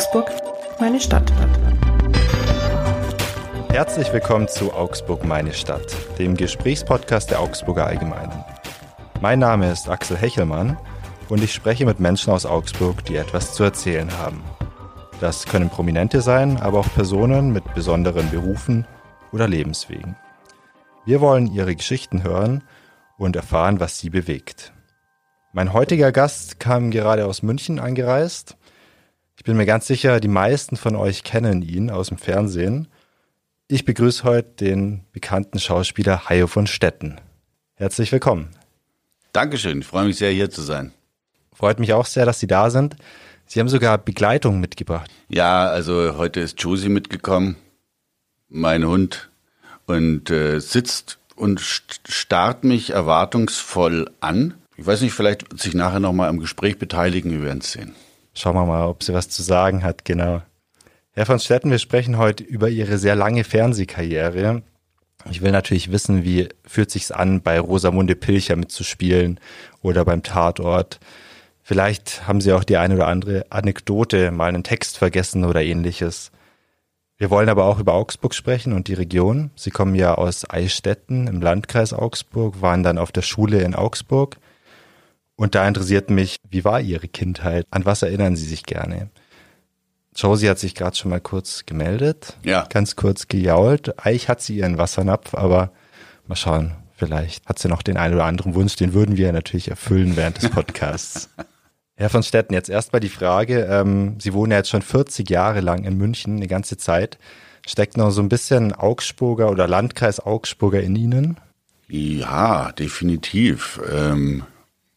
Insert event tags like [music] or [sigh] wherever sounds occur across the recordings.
Augsburg, meine Stadt. Herzlich willkommen zu Augsburg, meine Stadt, dem Gesprächspodcast der Augsburger Allgemeinen. Mein Name ist Axel Hechelmann und ich spreche mit Menschen aus Augsburg, die etwas zu erzählen haben. Das können Prominente sein, aber auch Personen mit besonderen Berufen oder Lebenswegen. Wir wollen ihre Geschichten hören und erfahren, was sie bewegt. Mein heutiger Gast kam gerade aus München angereist. Ich bin mir ganz sicher, die meisten von euch kennen ihn aus dem Fernsehen. Ich begrüße heute den bekannten Schauspieler Hajo von Stetten. Herzlich willkommen. Dankeschön, ich freue mich sehr, hier zu sein. Freut mich auch sehr, dass Sie da sind. Sie haben sogar Begleitung mitgebracht. Ja, also heute ist Josie mitgekommen, mein Hund, und äh, sitzt und starrt mich erwartungsvoll an. Ich weiß nicht, vielleicht wird sich nachher nochmal am Gespräch beteiligen, wir werden es sehen. Schauen wir mal, ob sie was zu sagen hat, genau. Herr von Stetten, wir sprechen heute über Ihre sehr lange Fernsehkarriere. Ich will natürlich wissen, wie fühlt sich's an, bei Rosamunde Pilcher mitzuspielen oder beim Tatort. Vielleicht haben Sie auch die eine oder andere Anekdote, mal einen Text vergessen oder ähnliches. Wir wollen aber auch über Augsburg sprechen und die Region. Sie kommen ja aus Eichstätten im Landkreis Augsburg, waren dann auf der Schule in Augsburg und da interessiert mich, wie war Ihre Kindheit? An was erinnern Sie sich gerne? Josie hat sich gerade schon mal kurz gemeldet. Ja. Ganz kurz gejault. Eigentlich hat sie ihren Wassernapf, aber mal schauen. Vielleicht hat sie noch den einen oder anderen Wunsch, den würden wir natürlich erfüllen während des Podcasts. [laughs] Herr von Stetten, jetzt erstmal die Frage. Ähm, sie wohnen ja jetzt schon 40 Jahre lang in München, eine ganze Zeit. Steckt noch so ein bisschen Augsburger oder Landkreis Augsburger in Ihnen? Ja, definitiv. Ähm,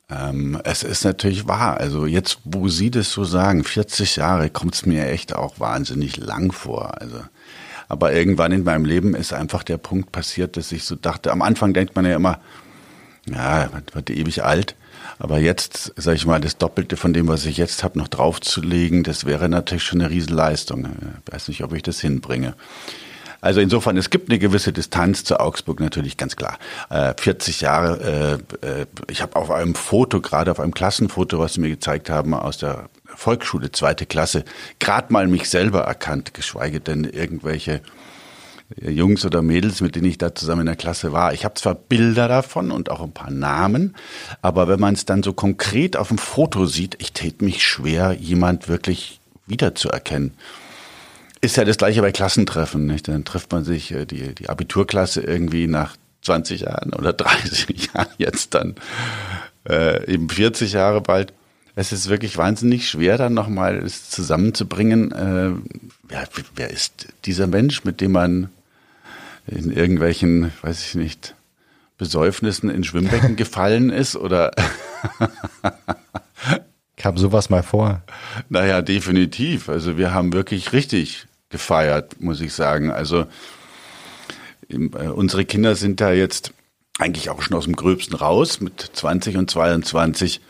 ähm, es ist natürlich wahr. Also jetzt, wo Sie das so sagen, 40 Jahre, kommt es mir echt auch wahnsinnig lang vor. Also, aber irgendwann in meinem Leben ist einfach der Punkt passiert, dass ich so dachte, am Anfang denkt man ja immer, ja, man wird ewig alt. Aber jetzt, sage ich mal, das Doppelte von dem, was ich jetzt habe, noch draufzulegen, das wäre natürlich schon eine Riesenleistung. Ich weiß nicht, ob ich das hinbringe. Also insofern, es gibt eine gewisse Distanz zu Augsburg natürlich, ganz klar. Äh, 40 Jahre, äh, äh, ich habe auf einem Foto, gerade auf einem Klassenfoto, was sie mir gezeigt haben aus der Volksschule, zweite Klasse, gerade mal mich selber erkannt, geschweige denn irgendwelche äh, Jungs oder Mädels, mit denen ich da zusammen in der Klasse war. Ich habe zwar Bilder davon und auch ein paar Namen, aber wenn man es dann so konkret auf dem Foto sieht, ich tät mich schwer, jemand wirklich wiederzuerkennen ist ja das gleiche bei Klassentreffen. Nicht? Dann trifft man sich, äh, die, die Abiturklasse irgendwie nach 20 Jahren oder [laughs] 30 Jahren, jetzt dann äh, eben 40 Jahre bald. Es ist wirklich wahnsinnig schwer, dann nochmal es zusammenzubringen. Äh, wer, wer ist dieser Mensch, mit dem man in irgendwelchen, weiß ich nicht, Besäufnissen in Schwimmbecken [laughs] gefallen ist oder Kam sowas mal vor? Naja, definitiv. Also wir haben wirklich richtig gefeiert, muss ich sagen. Also äh, unsere Kinder sind da jetzt eigentlich auch schon aus dem Gröbsten raus mit 20 und 22.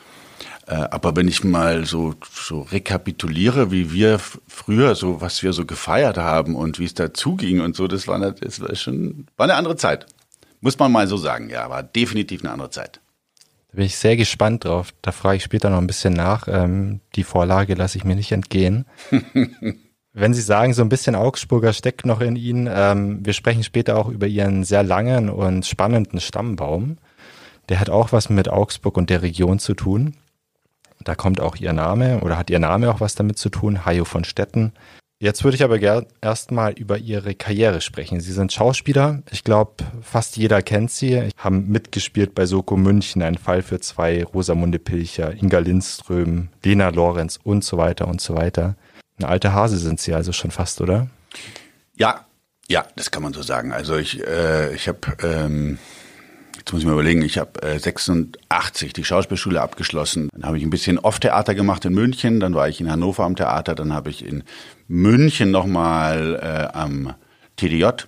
Äh, aber wenn ich mal so, so rekapituliere, wie wir früher, so was wir so gefeiert haben und wie es dazu ging und so, das war, das war schon war eine andere Zeit. Muss man mal so sagen, ja, war definitiv eine andere Zeit. Da bin ich sehr gespannt drauf. Da frage ich später noch ein bisschen nach. Ähm, die Vorlage lasse ich mir nicht entgehen. [laughs] Wenn Sie sagen, so ein bisschen Augsburger steckt noch in Ihnen, ähm, wir sprechen später auch über Ihren sehr langen und spannenden Stammbaum. Der hat auch was mit Augsburg und der Region zu tun. Da kommt auch Ihr Name oder hat Ihr Name auch was damit zu tun, Hajo von Stetten. Jetzt würde ich aber erstmal über Ihre Karriere sprechen. Sie sind Schauspieler. Ich glaube, fast jeder kennt Sie. Haben mitgespielt bei Soko München, ein Fall für zwei, Rosamunde Pilcher, Inga Lindström, Lena Lorenz und so weiter und so weiter. Eine alte Hase sind Sie also schon fast, oder? Ja, ja, das kann man so sagen. Also ich, äh, ich habe, ähm, jetzt muss ich mal überlegen, ich habe äh, 86 die Schauspielschule abgeschlossen. Dann habe ich ein bisschen Off-Theater gemacht in München, dann war ich in Hannover am Theater, dann habe ich in München nochmal äh, am TDJ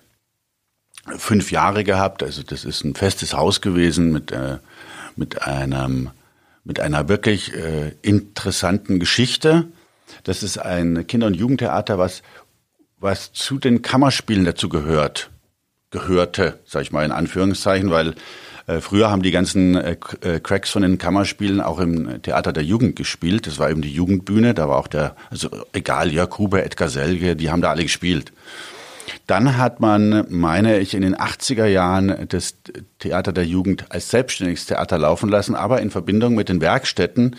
fünf Jahre gehabt. Also das ist ein festes Haus gewesen mit, äh, mit einem mit einer wirklich äh, interessanten Geschichte. Das ist ein Kinder- und Jugendtheater, was, was zu den Kammerspielen dazu gehört, gehörte, sag ich mal in Anführungszeichen, weil Äh, früher haben die ganzen äh, äh, Cracks von den Kammerspielen auch im Theater der Jugend gespielt. Das war eben die Jugendbühne. Da war auch der, also egal, Jörg Huber, Edgar Selge, die haben da alle gespielt. Dann hat man, meine ich, in den 80er Jahren das Theater der Jugend als selbstständiges Theater laufen lassen, aber in Verbindung mit den Werkstätten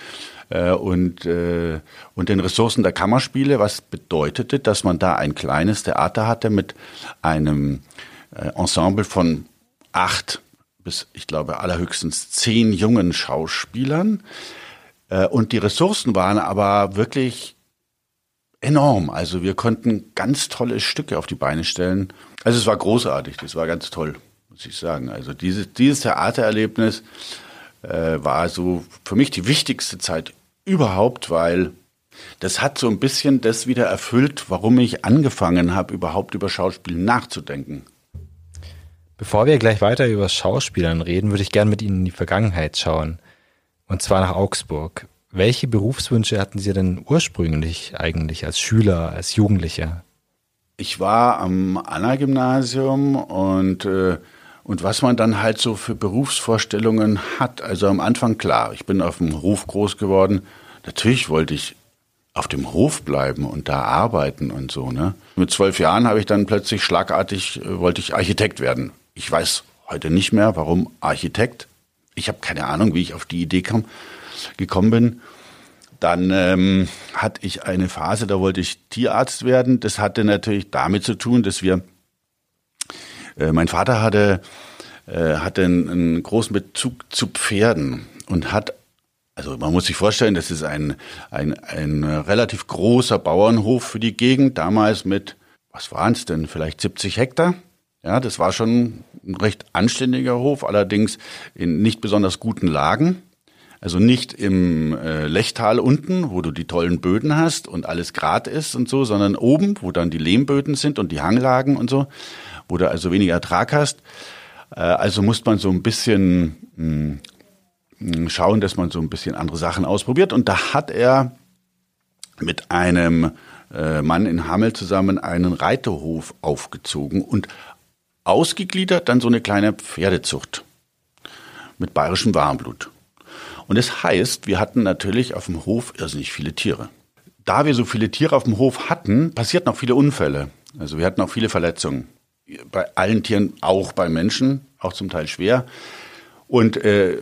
äh, und, äh, und den Ressourcen der Kammerspiele, was bedeutete, dass man da ein kleines Theater hatte mit einem äh, Ensemble von acht bis, ich glaube, allerhöchstens zehn jungen Schauspielern. Äh, und die Ressourcen waren aber wirklich enorm. Also wir konnten ganz tolle Stücke auf die Beine stellen. Also es war großartig, das war ganz toll, muss ich sagen. Also dieses, dieses Theatererlebnis äh, war so für mich die wichtigste Zeit überhaupt, weil das hat so ein bisschen das wieder erfüllt, warum ich angefangen habe, überhaupt über Schauspiel nachzudenken. Bevor wir gleich weiter über Schauspielern reden, würde ich gerne mit Ihnen in die Vergangenheit schauen. Und zwar nach Augsburg. Welche Berufswünsche hatten Sie denn ursprünglich eigentlich als Schüler, als Jugendlicher? Ich war am Anna-Gymnasium und, äh, und was man dann halt so für Berufsvorstellungen hat. Also am Anfang klar, ich bin auf dem Hof groß geworden. Natürlich wollte ich auf dem Hof bleiben und da arbeiten und so. Ne? Mit zwölf Jahren habe ich dann plötzlich schlagartig, äh, wollte ich Architekt werden. Ich weiß heute nicht mehr, warum Architekt. Ich habe keine Ahnung, wie ich auf die Idee kam, gekommen bin. Dann ähm, hatte ich eine Phase, da wollte ich Tierarzt werden. Das hatte natürlich damit zu tun, dass wir, äh, mein Vater hatte, äh, hatte einen, einen großen Bezug zu Pferden und hat also man muss sich vorstellen, das ist ein, ein, ein relativ großer Bauernhof für die Gegend, damals mit, was waren es denn, vielleicht 70 Hektar. Ja, das war schon ein recht anständiger Hof, allerdings in nicht besonders guten Lagen. Also nicht im äh, Lechtal unten, wo du die tollen Böden hast und alles grad ist und so, sondern oben, wo dann die Lehmböden sind und die Hanglagen und so, wo du also weniger Ertrag hast. Äh, also muss man so ein bisschen mh, hm, schauen, dass man so ein bisschen andere Sachen ausprobiert. Und da hat er mit einem äh, Mann in Hammel zusammen einen Reiterhof aufgezogen und ausgegliedert dann so eine kleine Pferdezucht mit bayerischem Warmblut. Und das heißt, wir hatten natürlich auf dem Hof irrsinnig viele Tiere. Da wir so viele Tiere auf dem Hof hatten, passierten auch viele Unfälle. Also wir hatten auch viele Verletzungen. Bei allen Tieren, auch bei Menschen, auch zum Teil schwer. Und, äh,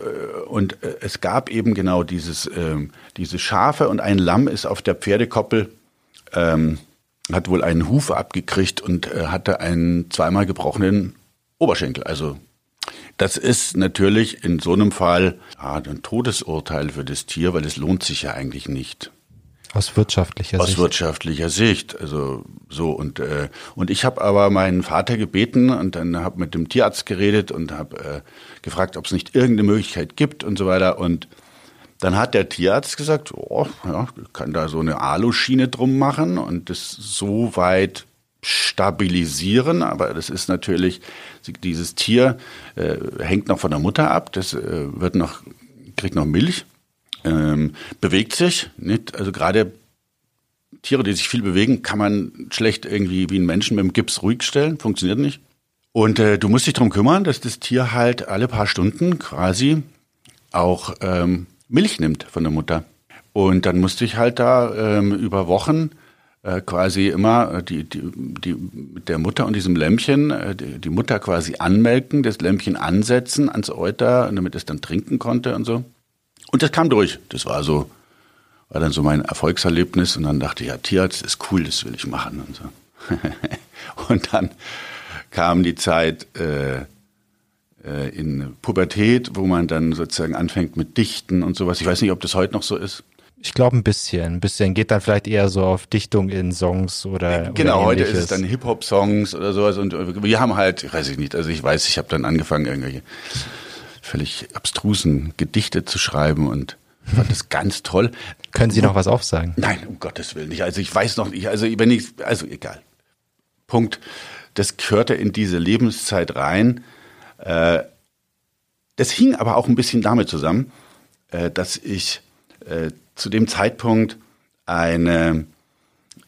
und äh, es gab eben genau dieses, äh, diese Schafe und ein Lamm ist auf der Pferdekoppel ähm, hat wohl einen Huf abgekriegt und äh, hatte einen zweimal gebrochenen Oberschenkel. Also das ist natürlich in so einem Fall ja, ein Todesurteil für das Tier, weil es lohnt sich ja eigentlich nicht. Aus wirtschaftlicher Aus Sicht. Aus wirtschaftlicher Sicht. Also so und äh, und ich habe aber meinen Vater gebeten und dann habe mit dem Tierarzt geredet und habe äh, gefragt, ob es nicht irgendeine Möglichkeit gibt und so weiter und dann hat der Tierarzt gesagt, oh, ja, kann da so eine Aluschiene drum machen und das so weit stabilisieren, aber das ist natürlich, dieses Tier äh, hängt noch von der Mutter ab, das äh, wird noch, kriegt noch Milch, ähm, bewegt sich, nicht? Also gerade Tiere, die sich viel bewegen, kann man schlecht irgendwie wie ein Menschen mit dem Gips ruhig stellen, funktioniert nicht. Und äh, du musst dich drum kümmern, dass das Tier halt alle paar Stunden quasi auch ähm, Milch nimmt von der Mutter. Und dann musste ich halt da ähm, über Wochen äh, quasi immer äh, die, die, die, mit der Mutter und diesem Lämmchen, äh, die, die Mutter quasi anmelken, das Lämmchen ansetzen ans Euter, damit es dann trinken konnte und so. Und das kam durch. Das war so, war dann so mein Erfolgserlebnis. Und dann dachte ich, ja, Tierarzt ist cool, das will ich machen und so. [laughs] und dann kam die Zeit, äh, äh, in Pubertät, wo man dann sozusagen anfängt mit Dichten und sowas. Ich weiß nicht, ob das heute noch so ist. Ich glaube ein bisschen. Ein bisschen geht dann vielleicht eher so auf Dichtung in Songs oder. Genau, oder heute ist es dann Hip-Hop-Songs oder sowas. Und wir haben halt, weiß ich nicht, also ich weiß, ich habe dann angefangen, irgendwelche völlig abstrusen Gedichte zu schreiben und fand das ganz toll. Können Sie noch was aufsagen? Nein, um Gottes Willen nicht. Also ich weiß noch nicht, also wenn ich, also egal. Punkt. Das gehörte in diese Lebenszeit rein. Äh, das hing aber auch ein bisschen damit zusammen, äh, dass ich äh, zu dem Zeitpunkt eine,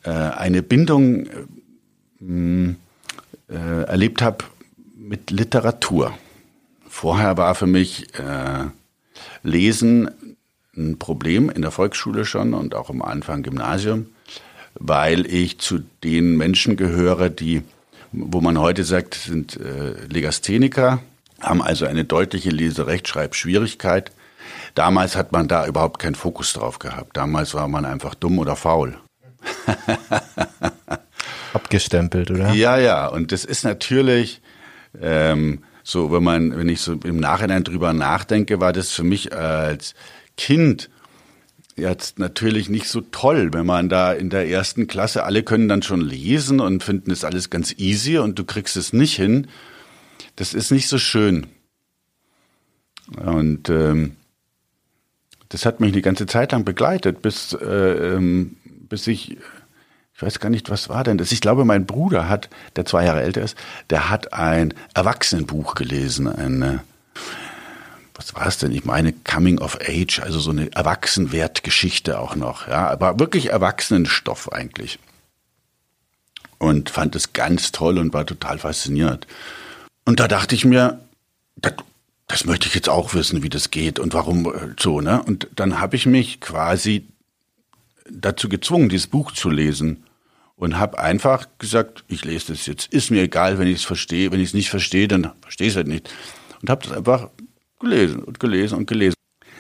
eine Bindung erlebt habe mit Literatur. Vorher war für mich äh, Lesen ein Problem in der Volksschule schon und auch am Anfang Gymnasium, weil ich zu den Menschen gehöre, die, wo man heute sagt, sind äh, Legastheniker, haben also eine deutliche Leserechtschreibschwierigkeit. Damals hat man da überhaupt keinen Fokus drauf gehabt. Damals war man einfach dumm oder faul. [laughs] Abgestempelt, oder? Ja, ja. Und das ist natürlich ähm, so, wenn man, wenn ich so im Nachhinein drüber nachdenke, war das für mich als Kind jetzt natürlich nicht so toll, wenn man da in der ersten Klasse, alle können dann schon lesen und finden es alles ganz easy und du kriegst es nicht hin. Das ist nicht so schön. Und ähm, das hat mich die ganze Zeit lang begleitet, bis, äh, ähm, bis ich, ich weiß gar nicht, was war denn das? Ich glaube, mein Bruder hat, der zwei Jahre älter ist, der hat ein Erwachsenenbuch gelesen, eine was war es denn? Ich meine Coming of Age, also so eine Erwachsenwertgeschichte auch noch, ja, aber wirklich Erwachsenenstoff eigentlich. Und fand es ganz toll und war total fasziniert. Und da dachte ich mir, das, das möchte ich jetzt auch wissen, wie das geht und warum äh, so, ne? Und dann habe ich mich quasi dazu gezwungen, dieses Buch zu lesen und habe einfach gesagt, ich lese das jetzt. Ist mir egal, wenn ich es verstehe. Wenn ich es nicht verstehe, dann verstehe ich es halt nicht. Und habe das einfach gelesen und gelesen und gelesen.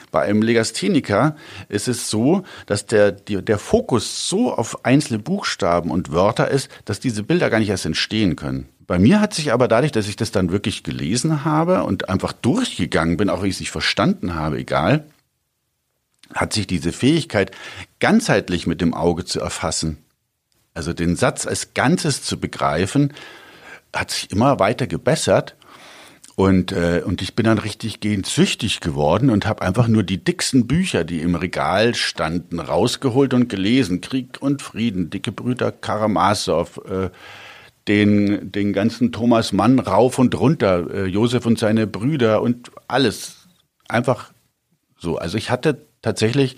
Bei einem Legastheniker ist es so, dass der, die, der Fokus so auf einzelne Buchstaben und Wörter ist, dass diese Bilder gar nicht erst entstehen können. Bei mir hat sich aber dadurch, dass ich das dann wirklich gelesen habe und einfach durchgegangen bin, auch wenn ich es nicht verstanden habe, egal, hat sich diese Fähigkeit, ganzheitlich mit dem Auge zu erfassen, also den Satz als Ganzes zu begreifen, hat sich immer weiter gebessert und, äh, und ich bin dann richtig gehend süchtig geworden und habe einfach nur die dicksten Bücher, die im Regal standen, rausgeholt und gelesen. Krieg und Frieden, Dicke Brüder Karamasow, äh, den, den ganzen Thomas Mann rauf und runter, äh, Josef und seine Brüder und alles. Einfach so. Also ich hatte tatsächlich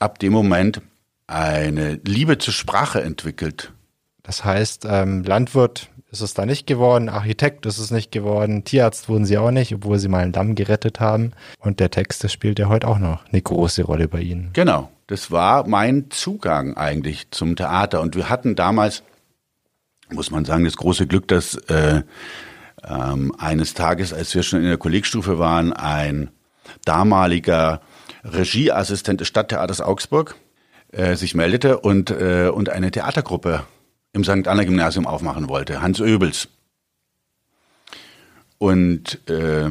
ab dem Moment eine Liebe zur Sprache entwickelt. Das heißt, ähm, Landwirt ist es da nicht geworden, Architekt ist es nicht geworden, Tierarzt wurden sie auch nicht, obwohl sie mal einen Damm gerettet haben. Und der Text, das spielt ja heute auch noch eine große Rolle bei Ihnen. Genau, das war mein Zugang eigentlich zum Theater. Und wir hatten damals, muss man sagen, das große Glück, dass äh, ähm, eines Tages, als wir schon in der Kollegstufe waren, ein damaliger Regieassistent des Stadttheaters Augsburg äh, sich meldete und, äh, und eine Theatergruppe im St. Anna Gymnasium aufmachen wollte, Hans Öbels. Und äh,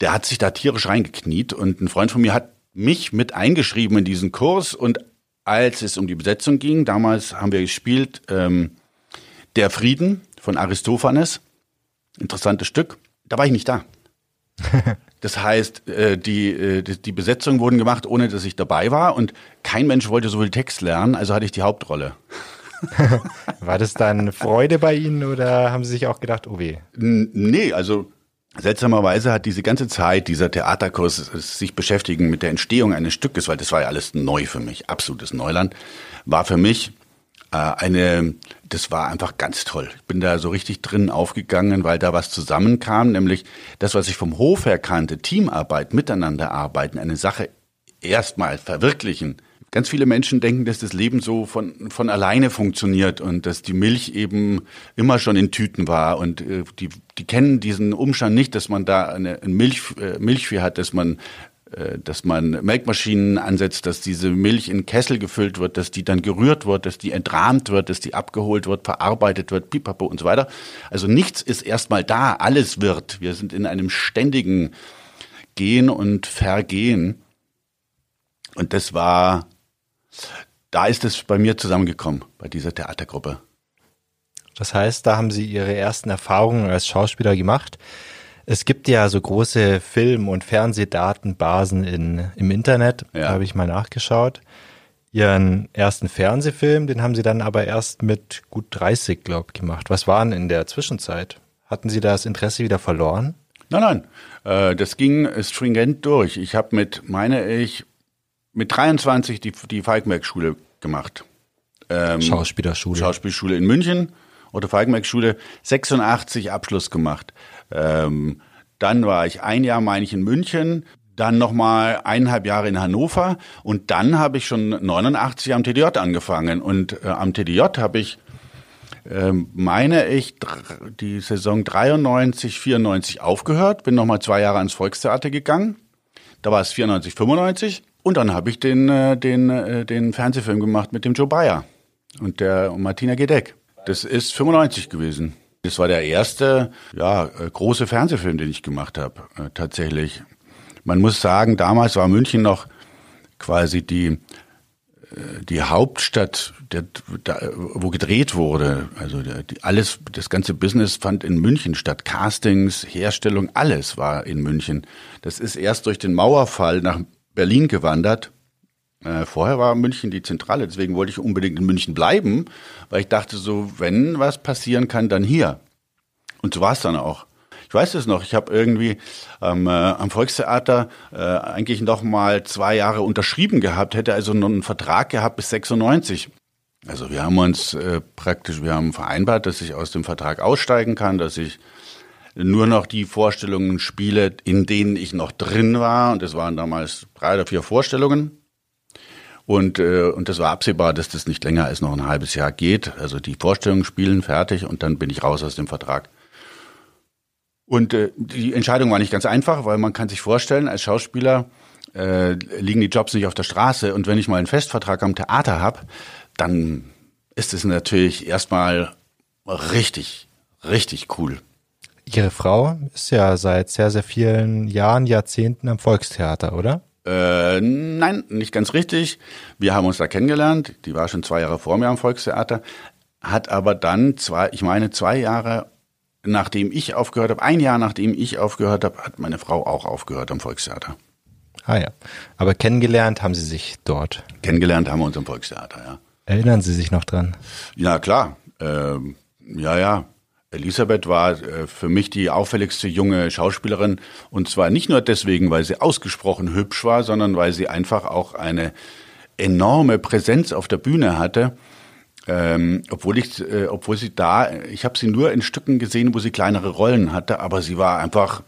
der hat sich da tierisch reingekniet und ein Freund von mir hat mich mit eingeschrieben in diesen Kurs und als es um die Besetzung ging, damals haben wir gespielt ähm, Der Frieden von Aristophanes, interessantes Stück, da war ich nicht da. [laughs] Das heißt, äh, die, äh, die Besetzungen wurden gemacht, ohne dass ich dabei war und kein Mensch wollte so viel Text lernen, also hatte ich die Hauptrolle. [laughs] War das dann Freude bei Ihnen oder haben Sie sich auch gedacht, oh weh? Nee, also Seltsamerweise hat diese ganze Zeit dieser Theaterkurs sich beschäftigen mit der Entstehung eines Stückes, weil das war ja alles neu für mich, absolutes Neuland, war für mich äh, eine, das war einfach ganz toll. Ich bin da so richtig drin aufgegangen, weil da was zusammenkam, nämlich das, was ich vom Hof her kannte, Teamarbeit, miteinander arbeiten, eine Sache erstmal verwirklichen, ganz viele Menschen denken, dass das Leben so von, von alleine funktioniert und dass die Milch eben immer schon in Tüten war und äh, die, die kennen diesen Umstand nicht, dass man da eine, Milch, äh, Milchvieh hat, dass man äh, dass man Melkmaschinen ansetzt, dass diese Milch in Kessel gefüllt wird, dass die dann gerührt wird, dass die entrahmt wird, dass die abgeholt wird, verarbeitet wird, pipapo und so weiter. Also nichts ist erstmal da, alles wird. Wir sind in einem ständigen Gehen und Vergehen. Und das war da ist es bei mir zusammengekommen, bei dieser Theatergruppe. Das heißt, da haben Sie Ihre ersten Erfahrungen als Schauspieler gemacht. Es gibt ja so große Film- und Fernsehdatenbasen in, im Internet, ja. da habe ich mal nachgeschaut. Ihren ersten Fernsehfilm, den haben Sie dann aber erst mit gut 30, glaube ich, gemacht. Was waren in der Zwischenzeit? Hatten Sie das Interesse wieder verloren? Nein, nein, äh, das ging stringent durch. Ich habe mit, meine ich, mit 23 die, die Falkenberg-Schule gemacht. Ähm, Schauspielerschule. Schauspielschule in München oder Falkenberg-Schule. 86 Abschluss gemacht. Ähm, Dann war ich ein Jahr, meine ich, in München. Dann nochmal eineinhalb Jahre in Hannover. Und dann habe ich schon 89 am TDJ angefangen. Und äh, am TDJ habe ich, äh, meine ich, die Saison 93, 94 aufgehört. Bin nochmal zwei Jahre ans Volkstheater gegangen. Da war es 94, 95. Und dann habe ich den, äh, den, äh, den Fernsehfilm gemacht mit dem Joe Bayer und der und Martina Gedeck. Das ist 95 gewesen. Das war der erste, ja, äh, große Fernsehfilm, den ich gemacht habe, äh, tatsächlich. Man muss sagen, damals war München noch quasi die, äh, die Hauptstadt, der, da, wo gedreht wurde. Also die, alles, das ganze Business fand in München statt. Castings, Herstellung, alles war in München. Das ist erst durch den Mauerfall nach Berlin gewandert. Äh, vorher war München die Zentrale, deswegen wollte ich unbedingt in München bleiben, weil ich dachte so, wenn was passieren kann, dann hier. Und so war es dann auch. Ich weiß es noch, ich habe irgendwie ähm, äh, am Volkstheater äh, eigentlich noch mal zwei Jahre unterschrieben gehabt, hätte also noch einen Vertrag gehabt bis 96. Also wir haben uns äh, praktisch, wir haben vereinbart, dass ich aus dem Vertrag aussteigen kann, dass ich nur noch die Vorstellungen spiele, in denen ich noch drin war. Und das waren damals drei oder vier Vorstellungen. Und, äh, und das war absehbar, dass das nicht länger als noch ein halbes Jahr geht. Also die Vorstellungen spielen fertig und dann bin ich raus aus dem Vertrag. Und äh, die Entscheidung war nicht ganz einfach, weil man kann sich vorstellen, als Schauspieler äh, liegen die Jobs nicht auf der Straße. Und wenn ich mal einen Festvertrag am Theater habe, dann ist es natürlich erstmal richtig, richtig cool. Ihre Frau ist ja seit sehr, sehr vielen Jahren, Jahrzehnten am Volkstheater, oder? Äh, nein, nicht ganz richtig. Wir haben uns da kennengelernt. Die war schon zwei Jahre vor mir am Volkstheater, hat aber dann zwei, ich meine zwei Jahre nachdem ich aufgehört habe, ein Jahr nachdem ich aufgehört habe, hat meine Frau auch aufgehört am Volkstheater. Ah ja, aber kennengelernt haben Sie sich dort? Kennengelernt haben wir uns am Volkstheater, ja. Erinnern Sie sich noch dran? Ja, klar. Ähm, ja, ja. Elisabeth war äh, für mich die auffälligste junge Schauspielerin und zwar nicht nur deswegen, weil sie ausgesprochen hübsch war, sondern weil sie einfach auch eine enorme Präsenz auf der Bühne hatte. Ähm, obwohl ich, äh, obwohl sie da, ich habe sie nur in Stücken gesehen, wo sie kleinere Rollen hatte, aber sie war einfach,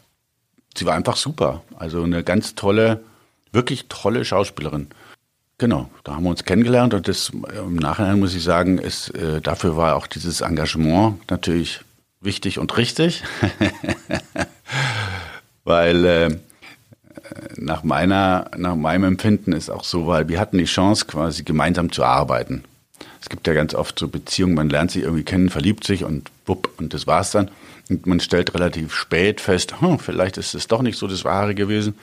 sie war einfach super. Also eine ganz tolle, wirklich tolle Schauspielerin. Genau, da haben wir uns kennengelernt und das im Nachhinein muss ich sagen, ist, äh, dafür war auch dieses Engagement natürlich wichtig und richtig, [laughs] weil äh, nach meiner, nach meinem Empfinden ist auch so, weil wir hatten die Chance, quasi gemeinsam zu arbeiten. Es gibt ja ganz oft so Beziehungen, man lernt sich irgendwie kennen, verliebt sich und wupp, und das war's dann. Und man stellt relativ spät fest, hm, vielleicht ist es doch nicht so das Wahre gewesen.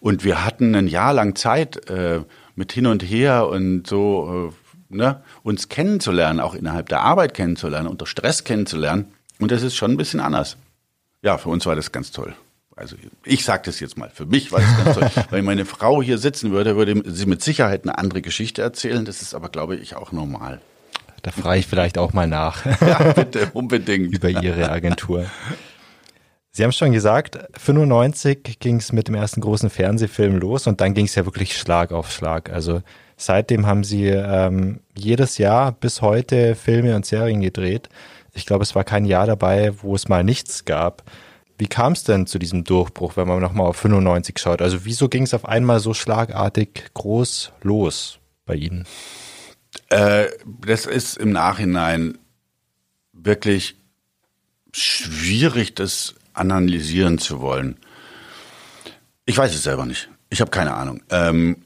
Und wir hatten ein Jahr lang Zeit äh, mit hin und her und so, äh, ne, uns kennenzulernen, auch innerhalb der Arbeit kennenzulernen, unter Stress kennenzulernen. Und das ist schon ein bisschen anders. Ja, für uns war das ganz toll. Also ich sage das jetzt mal, für mich war das ganz toll. [laughs] Wenn meine Frau hier sitzen würde, würde sie mit Sicherheit eine andere Geschichte erzählen. Das ist aber, glaube ich, auch normal. Da frage ich vielleicht auch mal nach. [laughs] Ja, bitte, unbedingt. [laughs] Über Ihre Agentur. Sie haben schon gesagt, 95 ging es mit dem ersten großen Fernsehfilm los und dann ging es ja wirklich Schlag auf Schlag. Also seitdem haben Sie ähm, jedes Jahr bis heute Filme und Serien gedreht. Ich glaube, es war kein Jahr dabei, wo es mal nichts gab. Wie kam es denn zu diesem Durchbruch, wenn man nochmal auf 95 schaut? Also wieso ging es auf einmal so schlagartig groß los bei Ihnen? Äh, das ist im Nachhinein wirklich schwierig, das analysieren zu wollen. Ich weiß es selber nicht. Ich habe keine Ahnung. Ähm,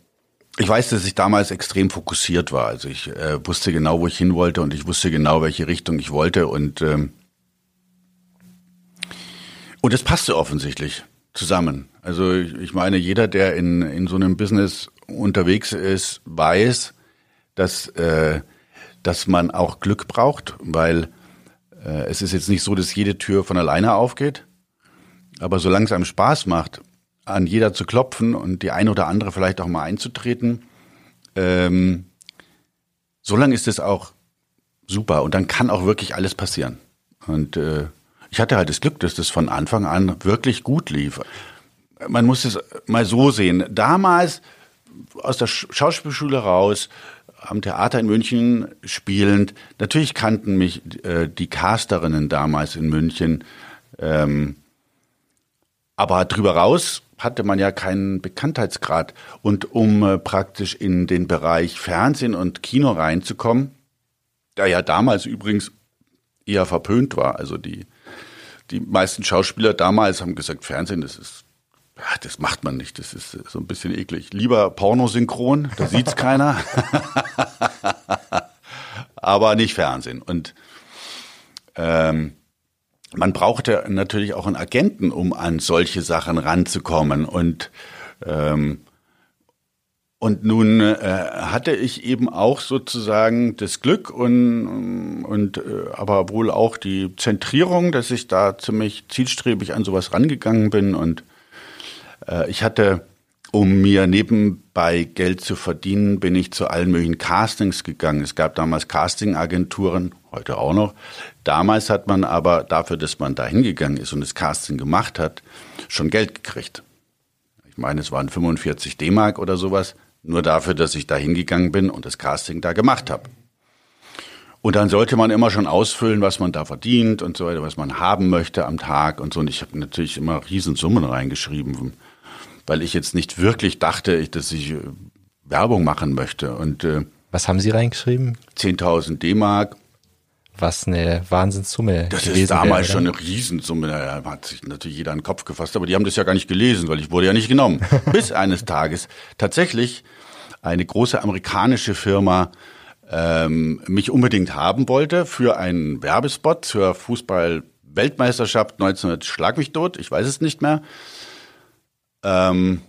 ich weiß, dass ich damals extrem fokussiert war. Also ich äh, wusste genau, wo ich hin wollte und ich wusste genau, welche Richtung ich wollte und ähm, und es passte offensichtlich zusammen. Also ich, ich meine, jeder, der in in so einem Business unterwegs ist, weiß, dass äh, dass man auch Glück braucht, weil äh, es ist jetzt nicht so, dass jede Tür von alleine aufgeht. Aber solange es einem Spaß macht an jeder zu klopfen und die eine oder andere vielleicht auch mal einzutreten. Ähm, so lange ist es auch super und dann kann auch wirklich alles passieren. Und äh, ich hatte halt das Glück, dass das von Anfang an wirklich gut lief. Man muss es mal so sehen. Damals aus der Schauspielschule raus, am Theater in München spielend, natürlich kannten mich äh, die Casterinnen damals in München. Ähm, Aber drüber raus hatte man ja keinen Bekanntheitsgrad. Und um äh, praktisch in den Bereich Fernsehen und Kino reinzukommen, der ja damals übrigens eher verpönt war, also die, die meisten Schauspieler damals haben gesagt, Fernsehen, das ist, ja, das macht man nicht, das ist so ein bisschen eklig. Lieber Pornosynchron, da sieht's [laughs] keiner. Aber nicht Fernsehen. Und ähm, man brauchte natürlich auch einen Agenten, um an solche Sachen ranzukommen. Und ähm, und nun äh, hatte ich eben auch sozusagen das Glück und, und äh, aber wohl auch die Zentrierung, dass ich da ziemlich zielstrebig an sowas rangegangen bin. Und äh, ich hatte, um mir nebenbei Geld zu verdienen, bin ich zu allen möglichen Castings gegangen. Es gab damals Castingagenturen, heute auch noch. Damals hat man aber dafür, dass man da hingegangen ist und das Casting gemacht hat, schon Geld gekriegt. Ich meine, es waren 45 D-Mark oder sowas, nur dafür, dass ich da hingegangen bin und das Casting da gemacht habe. Und dann sollte man immer schon ausfüllen, was man da verdient und so weiter, was man haben möchte am Tag und so. Und ich habe natürlich immer Riesensummen reingeschrieben, weil ich jetzt nicht wirklich dachte, dass ich äh, Werbung machen möchte. Und äh, was haben Sie reingeschrieben? 10.000 D-Mark was eine Wahnsinnssumme Das ist damals wäre, schon eine Riesensumme. Da hat sich natürlich jeder an den Kopf gefasst, aber die haben das ja gar nicht gelesen, weil ich wurde ja nicht genommen. [laughs] Bis eines Tages tatsächlich eine große amerikanische Firma ähm, mich unbedingt haben wollte für einen Werbespot zur Fußball-Weltmeisterschaft 1900 Schlag mich tot, ich weiß es nicht mehr. Ähm,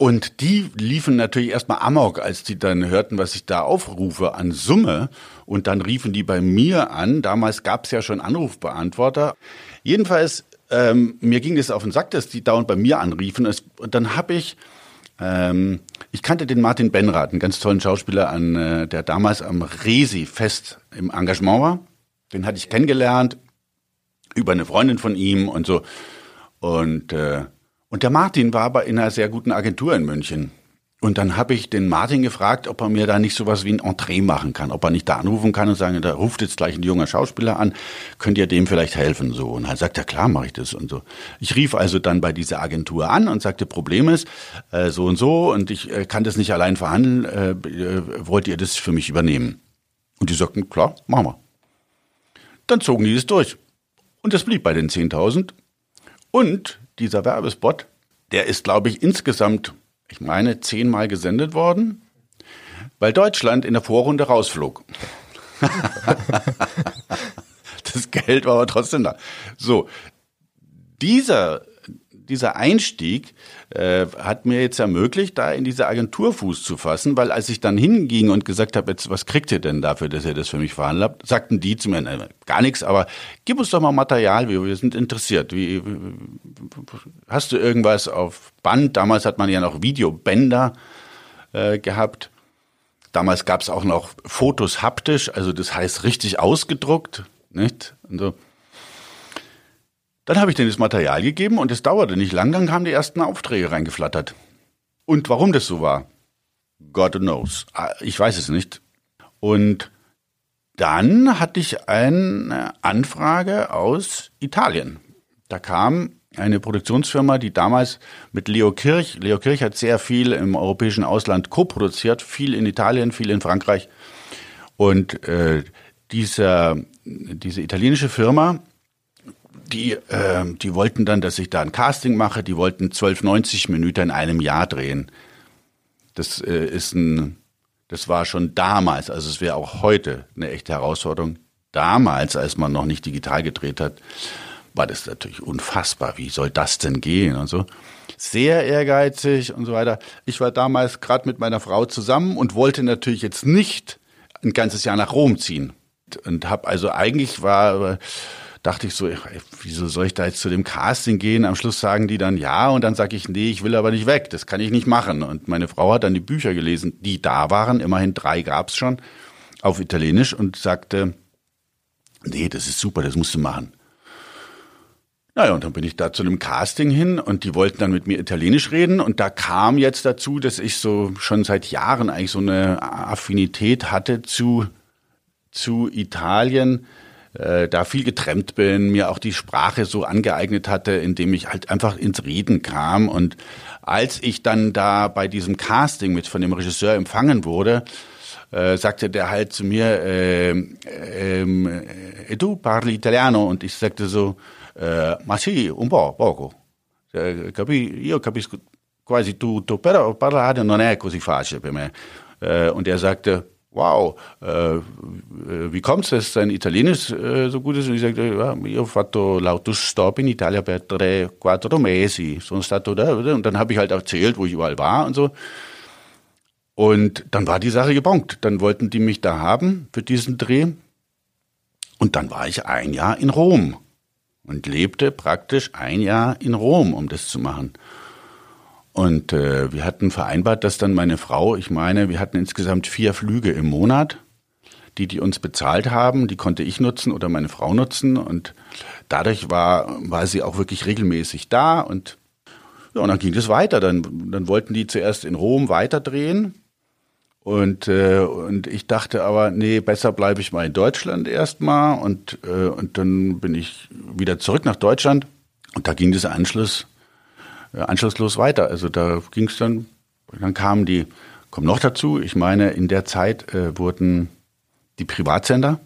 und die liefen natürlich erstmal amok, als die dann hörten, was ich da aufrufe an Summe. Und dann riefen die bei mir an. Damals gab es ja schon Anrufbeantworter. Jedenfalls, ähm, mir ging es auf den Sack, dass die dauernd bei mir anriefen. Und dann habe ich, ähm, ich kannte den Martin Benrath, einen ganz tollen Schauspieler, an, äh, der damals am Resi-Fest im Engagement war. Den hatte ich kennengelernt über eine Freundin von ihm und so. Und äh, und der Martin war aber in einer sehr guten Agentur in München. Und dann habe ich den Martin gefragt, ob er mir da nicht sowas wie ein Entree machen kann, ob er nicht da anrufen kann und sagen, da ruft jetzt gleich ein junger Schauspieler an, könnt ihr dem vielleicht helfen so? Und er sagt ja klar, mache ich das und so. Ich rief also dann bei dieser Agentur an und sagte, Problem ist äh, so und so und ich äh, kann das nicht allein verhandeln, äh, äh wollt ihr das für mich übernehmen? Und die sagten, klar, machen wir. Dann zogen die das durch. Und das blieb bei den 10.000. Und dieser Werbespot, der ist, glaube ich, insgesamt, ich meine, zehnmal gesendet worden, weil Deutschland in der Vorrunde rausflog. [laughs] das Geld war aber trotzdem da. So, dieser dieser Einstieg äh, hat mir jetzt ermöglicht, da in diese Agentur Fuß zu fassen, weil als ich dann hinging und gesagt habe, jetzt was kriegt ihr denn dafür, dass ihr das für mich verhandelt habt, sagten die zu mir, ne, gar nichts, aber gib uns doch mal Material, wir, wir sind interessiert. Wie, hast du irgendwas auf Band? Damals hat man ja noch Videobänder äh, gehabt. Damals gab es auch noch Fotos haptisch, also das heißt richtig ausgedruckt, nicht? Und so. Dann habe ich denen das Material gegeben und es dauerte nicht lang, dann kamen die ersten Aufträge reingeflattert. Und warum das so war, God knows. Ah, ich weiß es nicht. Und dann hatte ich eine Anfrage aus Italien. Da kam eine Produktionsfirma, die damals mit Leo Kirch, Leo Kirch hat sehr viel im europäischen Ausland co-produziert, viel in Italien, viel in Frankreich. Und äh, dieser, diese italienische Firma die, äh, die wollten dann, dass ich da ein Casting mache, die wollten 1290 Minuten in einem Jahr drehen. Das äh, ist ein, das war schon damals, also es wäre auch heute eine echte Herausforderung. Damals, als man noch nicht digital gedreht hat, war das natürlich unfassbar. Wie soll das denn gehen und so? Sehr ehrgeizig und so weiter. Ich war damals gerade mit meiner Frau zusammen und wollte natürlich jetzt nicht ein ganzes Jahr nach Rom ziehen und habe also eigentlich war dachte ich so, ey, wieso soll ich da jetzt zu dem Casting gehen? Am Schluss sagen die dann ja und dann sage ich, nee, ich will aber nicht weg, das kann ich nicht machen. Und meine Frau hat dann die Bücher gelesen, die da waren, immerhin drei gab's schon, auf Italienisch und sagte, nee, das ist super, das musst du machen. Naja, und dann bin ich da zu einem Casting hin und die wollten dann mit mir Italienisch reden und da kam jetzt dazu, dass ich so schon seit Jahren eigentlich so eine Affinität hatte zu, zu Italien, äh, da viel getrennt bin, mir auch die Sprache so angeeignet hatte, indem ich halt einfach ins Reden kam. Und als ich dann da bei diesem Casting mit von dem Regisseur empfangen wurde, äh, sagte der halt zu mir, äh, e tu parli italiano? Und ich sagte so, äh, ma sì, un po', poco. Äh, capi, io capisco quasi tutto, però parlare non è così facile per me. Äh, und er sagte, wow, äh, wie kommt es, dass dein Italienisch äh, so gut ist? Und ich sagte, ja, io ho fatto l'autostop in Italia per tre, quattro mesi. Sono stato da, und dann habe ich halt erzählt, wo ich überall war und so. Und dann war die Sache gebongt. Dann wollten die mich da haben für diesen Dreh. Und dann war ich ein Jahr in Rom und lebte praktisch ein Jahr in Rom, um das zu machen. Und äh, wir hatten vereinbart, dass dann meine Frau, ich meine, wir hatten insgesamt vier Flüge im Monat, die die uns bezahlt haben, die konnte ich nutzen oder meine Frau nutzen. Und dadurch war, war sie auch wirklich regelmäßig da. Und, ja, und dann ging es weiter. Dann, dann wollten die zuerst in Rom weiterdrehen. Und, äh, und ich dachte aber, nee, besser bleibe ich mal in Deutschland erstmal. Und, äh, und dann bin ich wieder zurück nach Deutschland. Und da ging dieser Anschluss anschlusslos weiter. Also da ging es dann, dann kamen die, kommt noch dazu, ich meine, in der Zeit äh, wurden die Privatsender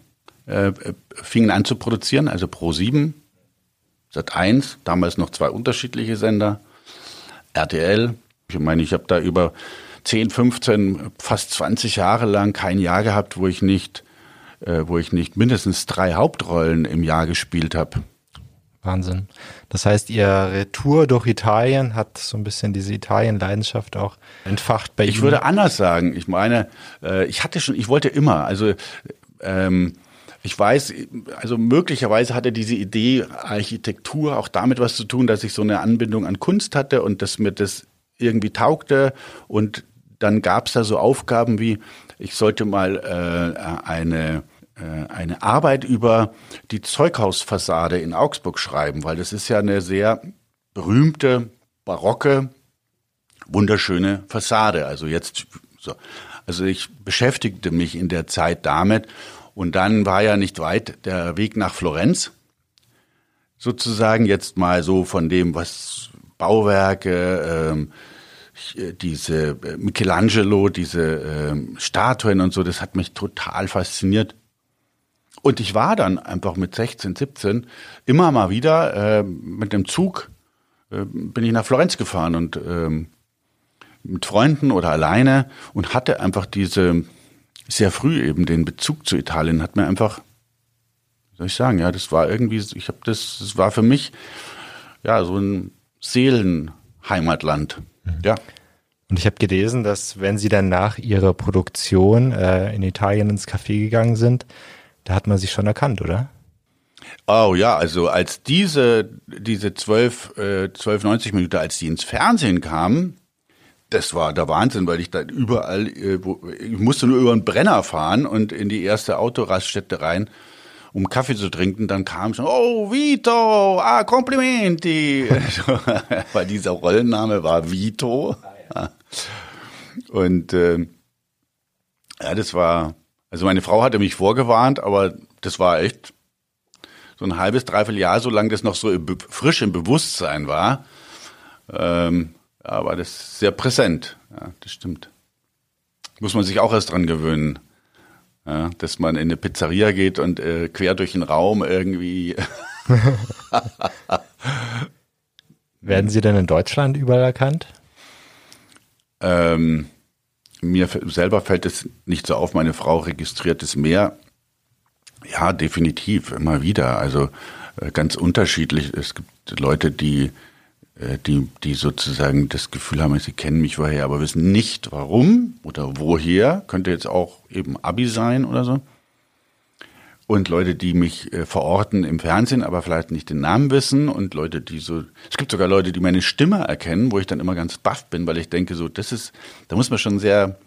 äh, fingen an zu produzieren, also Pro7, Sat1, damals noch zwei unterschiedliche Sender, RTL. Ich meine, ich habe da über 10, 15, fast 20 Jahre lang kein Jahr gehabt, wo ich nicht, äh, wo ich nicht mindestens drei Hauptrollen im Jahr gespielt habe. Wahnsinn. Das heißt, Ihre Tour durch Italien hat so ein bisschen diese Italien-Leidenschaft auch entfacht bei Ihnen. Ich würde anders sagen. Ich meine, äh, ich hatte schon, ich wollte immer, also ähm, ich weiß, also möglicherweise hatte diese Idee Architektur auch damit was zu tun, dass ich so eine Anbindung an Kunst hatte und dass mir das irgendwie taugte. Und dann gab es da so Aufgaben wie, ich sollte mal äh, eine eine Arbeit über die Zeughausfassade in Augsburg schreiben, weil das ist ja eine sehr berühmte, barocke, wunderschöne Fassade. Also jetzt so. Also ich beschäftigte mich in der Zeit damit und dann war ja nicht weit der Weg nach Florenz. Sozusagen jetzt mal so von dem, was Bauwerke, ähm, diese Michelangelo, diese ähm, Statuen und so, das hat mich total fasziniert. Und ich war dann einfach mit 16, 17 immer mal wieder äh, mit dem Zug äh, bin ich nach Florenz gefahren und ähm, mit Freunden oder alleine und hatte einfach diese sehr früh eben den Bezug zu Italien hat mir einfach wie soll ich sagen ja das war irgendwie ich habe das das war für mich ja so ein Seelenheimatland mhm. ja und ich habe gelesen, dass wenn Sie dann nach Ihrer Produktion äh, in Italien ins Café gegangen sind, da hat man sich schon erkannt, oder? Oh ja, also als diese, diese 12, äh, 12, 90 Minuten, als die ins Fernsehen kamen, das war der Wahnsinn, weil ich da überall, äh, wo, ich musste nur über einen Brenner fahren und in die erste Autoraststätte rein, um Kaffee zu trinken. Dann kam schon, oh, Vito, ah, Komplimenti. [laughs] weil dieser Rollenname war Vito. Und äh, ja, das war, also meine Frau hatte mich vorgewarnt, aber das war echt so ein halbes, dreiviertel Jahr, solange das noch so frisch im Bewusstsein war, ähm, ja, war das sehr präsent. Ja, das stimmt. Muss man sich auch erst dran gewöhnen, ja, dass man in eine Pizzeria geht und äh, quer durch den Raum irgendwie. [laughs] Werden Sie denn in Deutschland überall erkannt? Ähm, mir selber fällt es nicht so auf, meine Frau registriert es mehr. Ja, definitiv, immer wieder. Also äh, ganz unterschiedlich. Es gibt Leute, die, äh, die, die sozusagen das Gefühl haben, sie kennen mich woher, aber wissen nicht warum oder woher. Könnte jetzt auch eben Abi sein oder so. Und Leute, die mich äh, verorten im Fernsehen, aber vielleicht nicht den Namen wissen. Und Leute, die so, es gibt sogar Leute, die meine Stimme erkennen, wo ich dann immer ganz baff bin, weil ich denke, so, das ist, da muss man schon sehr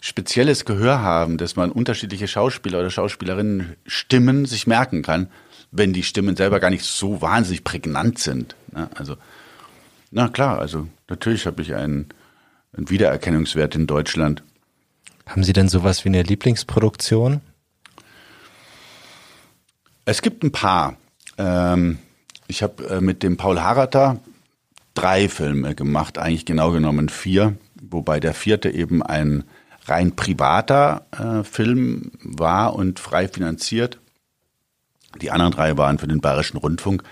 spezielles Gehör haben, dass man unterschiedliche Schauspieler oder Schauspielerinnen Stimmen sich merken kann, wenn die Stimmen selber gar nicht so wahnsinnig prägnant sind. Ne? Also, na klar, also natürlich habe ich einen, einen Wiedererkennungswert in Deutschland. Haben Sie denn sowas wie eine Lieblingsproduktion? Es gibt ein paar. Ähm, ich habe äh, mit dem Paul Harrater drei Filme gemacht, eigentlich genau genommen vier, wobei der vierte eben ein rein privater äh, Film war und frei finanziert. Die anderen drei waren für den Bayerischen Rundfunk.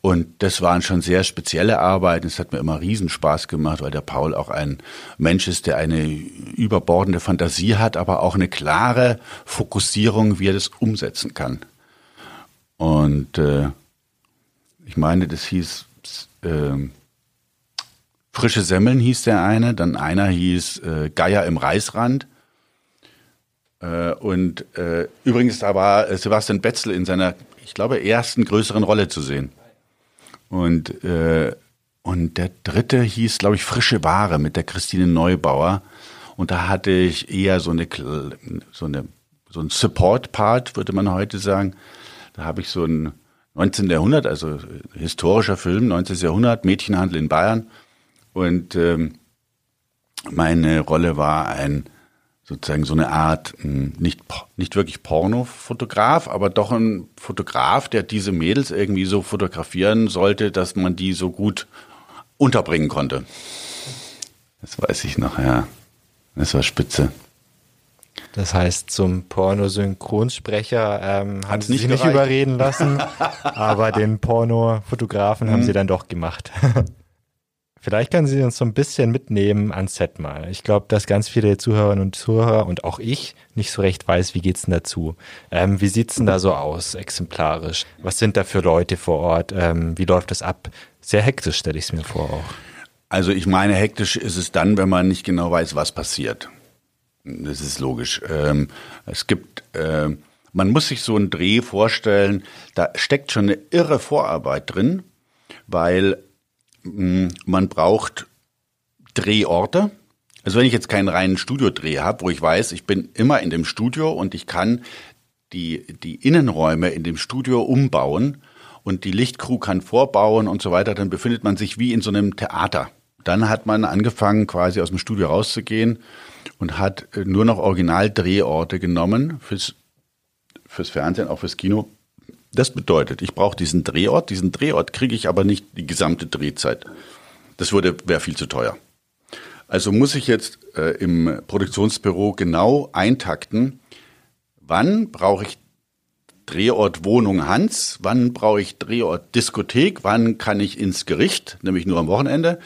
Und das waren schon sehr spezielle Arbeiten. Es hat mir immer Riesenspaß gemacht, weil der Paul auch ein Mensch ist, der eine überbordende Fantasie hat, aber auch eine klare Fokussierung, wie er das umsetzen kann. Und äh, ich meine, das hieß äh, Frische Semmeln hieß der eine, dann einer hieß äh, Geier im Reisrand. Äh, und äh, übrigens da war äh, Sebastian Betzel in seiner, ich glaube, ersten größeren Rolle zu sehen. Und, und der dritte hieß, glaube ich, Frische Ware mit der Christine Neubauer. Und da hatte ich eher so eine, so eine, so ein Support-Part, würde man heute sagen. Habe ich so ein 19. Jahrhundert, also historischer Film, 19. Jahrhundert, Mädchenhandel in Bayern. Und ähm, meine Rolle war ein sozusagen so eine Art hm, nicht nicht wirklich Pornofotograf, aber doch ein Fotograf, der diese Mädels irgendwie so fotografieren sollte, dass man die so gut unterbringen konnte. Das weiß ich noch, ja. Das war spitze. Das heißt, zum Pornosynchronsprecher ähm, haben sie sich nicht überreden lassen, [laughs] aber den Pornofotografen haben sie dann doch gemacht. [laughs] Vielleicht können Sie uns so ein bisschen mitnehmen ans Set mal. Ich glaube, dass ganz viele Zuhörerinnen und Zuhörer und auch ich nicht so recht weiß, wie geht's denn dazu? Ähm, wie sieht's denn da so aus, exemplarisch? Was sind da für Leute vor Ort? Ähm, wie läuft das ab? Sehr hektisch stelle ich es mir vor auch. Also ich meine, hektisch ist es dann, wenn man nicht genau weiß, was passiert. Das ist logisch. Ähm, es gibt, äh, man muss sich so einen Dreh vorstellen, da steckt schon eine irre Vorarbeit drin, weil hm, man braucht Drehorte. Also wenn ich jetzt keinen reinen Studiodreh habe, wo ich weiß, ich bin immer in dem Studio und ich kann die, die Innenräume in dem Studio umbauen und die Lichtcrew kann vorbauen und so weiter, dann befindet man sich wie in so einem Theater. Dann hat man angefangen, quasi aus dem Studio rauszugehen und hat äh, nur noch Originaldrehorte genommen fürs, fürs Fernsehen, auch fürs Kino das bedeutet, ich brauche diesen Drehort. Diesen Drehort kriege ich aber nicht die gesamte Drehzeit. Das würde wäre viel zu teuer. Also muss ich jetzt äh, im Produktionsbüro genau eintakten, wann brauche ich Drehort Wohnung Hans, wann brauche ich Drehort Diskothek, wann kann ich ins Gericht, nämlich nur am Wochenende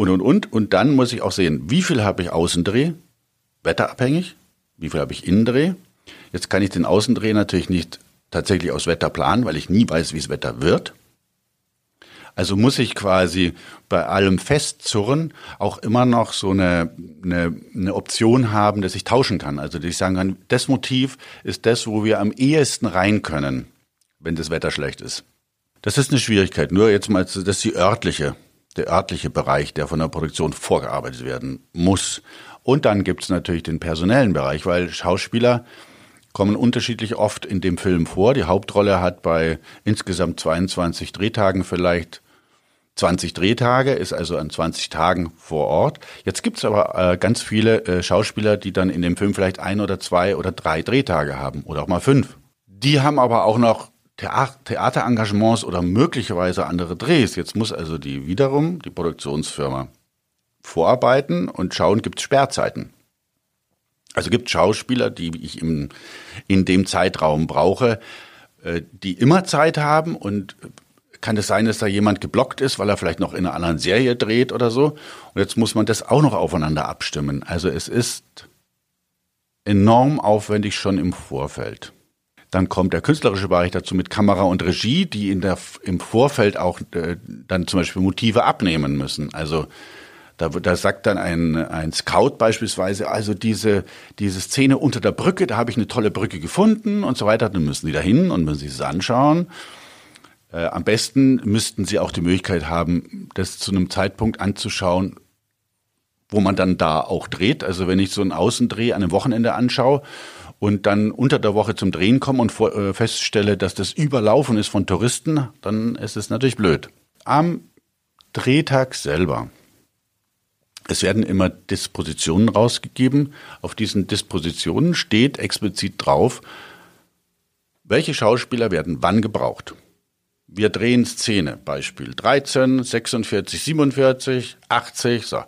und und und. Und dann muss ich auch sehen, wie viel habe ich Außendreh, wetterabhängig, wie viel habe ich Innendreh. Jetzt kann ich den Außendreh natürlich nicht tatsächlich aus Wetter planen, weil ich nie weiß, wie das Wetter wird. Also muss ich quasi bei allem Festzurren auch immer noch so eine, eine, eine Option haben, dass ich tauschen kann. Also dass ich sagen kann, das Motiv ist das, wo wir am ehesten rein können, wenn das Wetter schlecht ist. Das ist eine Schwierigkeit. Nur jetzt mal, das ist die örtliche, der örtliche Bereich, der von der Produktion vorgearbeitet werden muss. Und dann gibt es natürlich den personellen Bereich, weil Schauspieler kommen unterschiedlich oft in dem Film vor. Die Hauptrolle hat bei insgesamt 22 Drehtagen vielleicht 20 Drehtage, ist also an 20 Tagen vor Ort. Jetzt gibt's aber äh, ganz viele äh, Schauspieler, die dann in dem Film vielleicht ein oder zwei oder drei Drehtage haben oder auch mal fünf. Die haben aber auch noch Theaterengagements oder möglicherweise andere Drehs. Jetzt muss also die wiederum die Produktionsfirma vorarbeiten und schauen, gibt's Sperrzeiten. Also gibt Schauspieler, die ich im, in dem Zeitraum brauche, äh, die immer Zeit haben und kann es sein, dass da jemand geblockt ist, weil er vielleicht noch in einer anderen Serie dreht oder so. Und jetzt muss man das auch noch aufeinander abstimmen. Also es ist enorm aufwendig schon im Vorfeld. Dann kommt der künstlerische Bereich dazu mit Kamera und Regie, die in der, im Vorfeld auch äh, dann zum Beispiel Motive abnehmen müssen. Also da, da sagt dann ein, ein Scout beispielsweise, also diese, diese Szene unter der Brücke, da habe ich eine tolle Brücke gefunden und so weiter. Dann müssen die da hin und müssen sich das anschauen. Äh, am besten müssten sie auch die Möglichkeit haben, das zu einem Zeitpunkt anzuschauen, wo man dann da auch dreht. Also wenn ich so einen Außendreh an einem Wochenende anschaue und dann unter der Woche zum Drehen komme und äh, feststelle, dass das überlaufen ist von Touristen, dann ist es natürlich blöd. Am Drehtag selber es werden immer Dispositionen rausgegeben. Auf diesen Dispositionen steht explizit drauf, welche Schauspieler werden wann gebraucht. Wir drehen Szene, Beispiel 13, 46, 47, 80, so.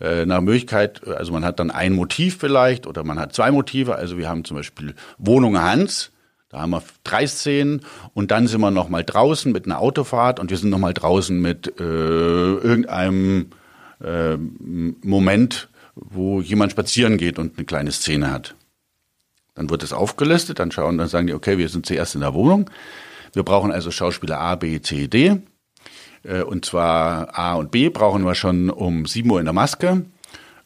Äh, nach Möglichkeit, also man hat dann ein Motiv vielleicht oder man hat zwei Motive. Also wir haben zum Beispiel Wohnung Hans, da haben wir drei Szenen und dann sind wir noch mal draußen mit einer Autofahrt und wir sind noch mal draußen mit äh, irgendeinem äh, Moment, wo jemand spazieren geht und eine kleine Szene hat. Dann wird es aufgelistet, dann schauen, dann sagen die, okay, wir sind zuerst in der Wohnung. Wir brauchen also Schauspieler A, B, C, D. Äh, und zwar A und B brauchen wir schon um 7 Uhr in der Maske.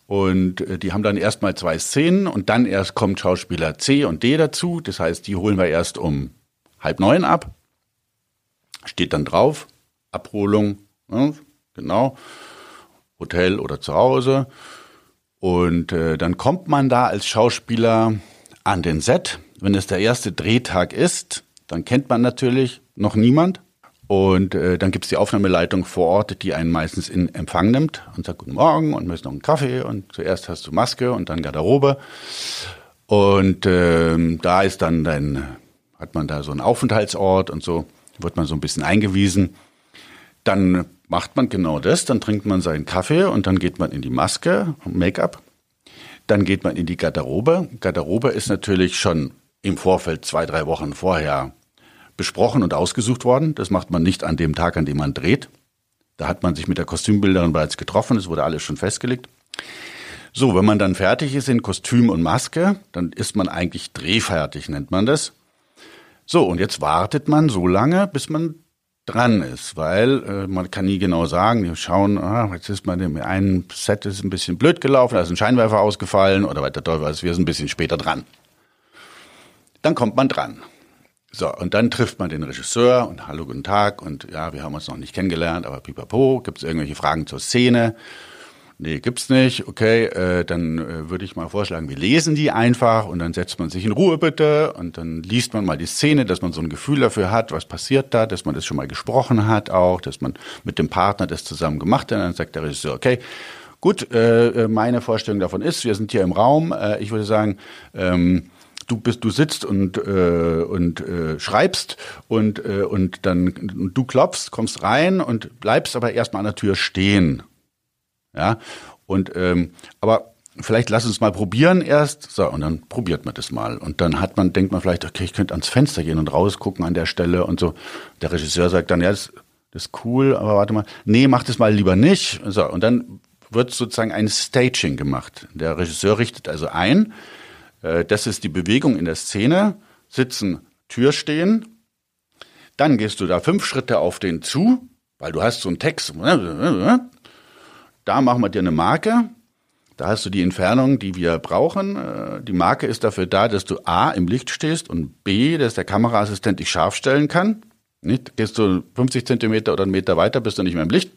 Und äh, die haben dann erstmal zwei Szenen und dann erst kommt Schauspieler C und D dazu. Das heißt, die holen wir erst um halb neun ab. Steht dann drauf, Abholung, ne, genau, Hotel oder zu Hause. Und äh, dann kommt man da als Schauspieler an den Set. Wenn es der erste Drehtag ist, dann kennt man natürlich noch niemand. Und äh, dann gibt's die Aufnahmeleitung vor Ort, die einen meistens in Empfang nimmt und sagt Guten Morgen und möchtest noch einen Kaffee und zuerst hast du Maske und dann Garderobe. Und ähm, da ist dann dein, hat man da so einen Aufenthaltsort und so, wird man so ein bisschen eingewiesen. Dann macht man genau das, dann trinkt man seinen Kaffee und dann geht man in die Maske und Make-up. Dann geht man in die Garderobe. Garderobe ist natürlich schon im Vorfeld zwei, drei Wochen vorher besprochen und ausgesucht worden. Das macht man nicht an dem Tag, an dem man dreht. Da hat man sich mit der Kostümbilderin bereits getroffen, es wurde alles schon festgelegt. So, wenn man dann fertig ist in Kostüm und Maske, dann ist man eigentlich drehfertig, nennt man das. So, und jetzt wartet man so lange, bis man dran ist, weil äh, man kann nie genau sagen, wir schauen, ah, jetzt ist man dem einen Set ist ein bisschen blöd gelaufen, da ist ein Scheinwerfer ausgefallen oder weiter Teufel, wir sind ein bisschen später dran. Dann kommt man dran. So, und dann trifft man den Regisseur und hallo, guten Tag und ja, wir haben uns noch nicht kennengelernt, aber pipapo, gibt es irgendwelche Fragen zur Szene? Nee, gibt's nicht. Okay, äh, dann äh, würde ich mal vorschlagen, wir lesen die einfach und dann setzt man sich in Ruhe bitte und dann liest man mal die Szene, dass man so ein Gefühl dafür hat, was passiert da, dass man das schon mal gesprochen hat auch, dass man mit dem Partner das zusammen gemacht hat. Und dann sagt der Regisseur, okay, gut, äh, äh meine Vorstellung davon ist, wir sind hier im Raum. Äh, ich würde sagen, ähm, du bist, du sitzt und äh, und äh, schreibst und äh, und dann und du klopfst, kommst rein und bleibst aber erstmal an der Tür stehen, ja und ähm, aber vielleicht lass uns mal probieren erst, so und dann probiert man das mal und dann hat man denkt man vielleicht, okay, ich könnte ans Fenster gehen und rausgucken an der Stelle und so. Der Regisseur sagt dann, ja, das, das ist cool, aber warte mal, nee, mach das mal lieber nicht. So und dann wird sozusagen ein Staging gemacht. Der Regisseur richtet also ein das ist die Bewegung in der Szene. Sitzen, Tür stehen. Dann gehst du da fünf Schritte auf den zu, weil du hast so einen Text. Da machen wir dir eine Marke. Da hast du die Entfernung, die wir brauchen. Äh, die Marke ist dafür da, dass du A im Licht stehst und B, dass der Kameraassistent dich scharf stellen kann. Nicht? Gehst du 50 Zentimeter oder einen Meter weiter, bist du nicht mehr im Licht.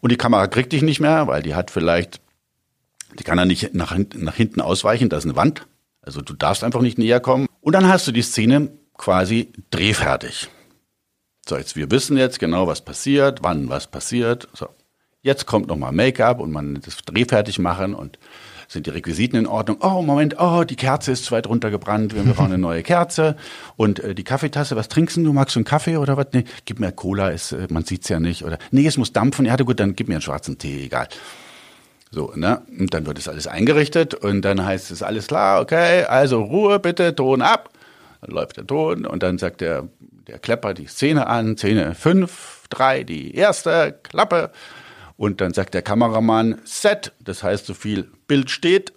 Und die Kamera kriegt dich nicht mehr, weil die hat vielleicht die kann dann nicht nach, nach hinten ausweichen, da ist eine Wand. Also du darfst einfach nicht näher kommen. Und dann hast du die Szene quasi drehfertig. So, jetzt, wir wissen jetzt genau, was passiert, wann was passiert. So, jetzt kommt nochmal Make-up und man das drehfertig machen und sind die Requisiten in Ordnung? Oh, Moment, oh, die Kerze ist zu weit runtergebrannt, wir brauchen eine neue Kerze. Und äh, die Kaffeetasse, was trinkst du? Magst du einen Kaffee oder was? Nee, gib mir Cola, ist, äh, man sieht's ja nicht. Oder nee, es muss dampfen. Ja, gut, dann gib mir einen schwarzen Tee, egal. So, ne? Und dann wird es alles eingerichtet und dann heißt es alles klar, okay, also Ruhe bitte, Ton ab. Dann läuft der Ton und dann sagt der, der Klepper die Szene an, Szene 5, 3, die erste, Klappe. Und dann sagt der Kameramann Set, das heißt so viel Bild steht.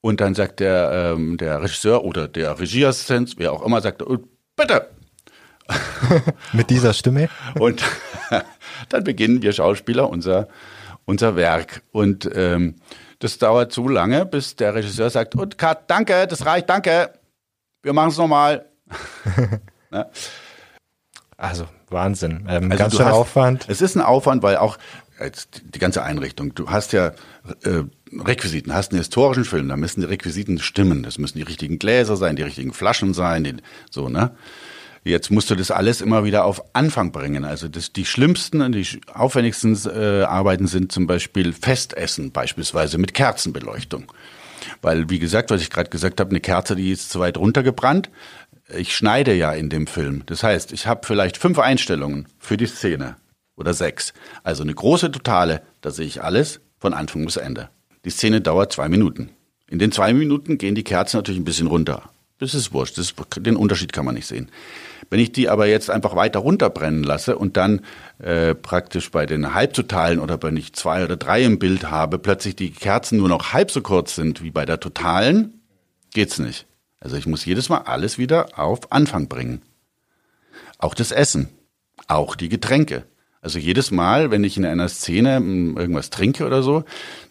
Und dann sagt der, ähm, der Regisseur oder der Regieassistent, wer auch immer, sagt, bitte. [laughs] Mit dieser Stimme. Und [laughs] dann beginnen wir Schauspieler unser unser Werk. Und ähm, das dauert zu lange, bis der Regisseur sagt, und Cut, danke, das reicht, danke. Wir machen es nochmal. [laughs] ne? Also Wahnsinn. Ähm, also ganz schön hast, Aufwand. Es ist ein Aufwand, weil auch jetzt die ganze Einrichtung, du hast ja äh, Requisiten, hast einen historischen Film, da müssen die Requisiten stimmen. Das müssen die richtigen Gläser sein, die richtigen Flaschen sein, die, so, ne? Jetzt musst du das alles immer wieder auf Anfang bringen. Also das, die schlimmsten und die aufwendigsten äh, Arbeiten sind zum Beispiel Festessen, beispielsweise mit Kerzenbeleuchtung. Weil, wie gesagt, was ich gerade gesagt habe, eine Kerze, die ist zu weit runtergebrannt. ich schneide ja in dem Film. Das heißt, ich habe vielleicht fünf Einstellungen für die Szene oder sechs. Also eine große Totale, da sehe ich alles von Anfang bis Ende. Die Szene dauert zwei Minuten. In den zwei Minuten gehen die Kerzen natürlich ein bisschen runter. Das ist wurscht, das ist, den Unterschied kann man nicht sehen. Wenn ich die aber jetzt einfach weiter runterbrennen lasse und dann äh, praktisch bei den Halbtotalen oder wenn ich zwei oder drei im Bild habe, plötzlich die Kerzen nur noch halb so kurz sind wie bei der Totalen, geht's nicht. Also ich muss jedes Mal alles wieder auf Anfang bringen. Auch das Essen, auch die Getränke. Also jedes Mal, wenn ich in einer Szene hm, irgendwas trinke oder so,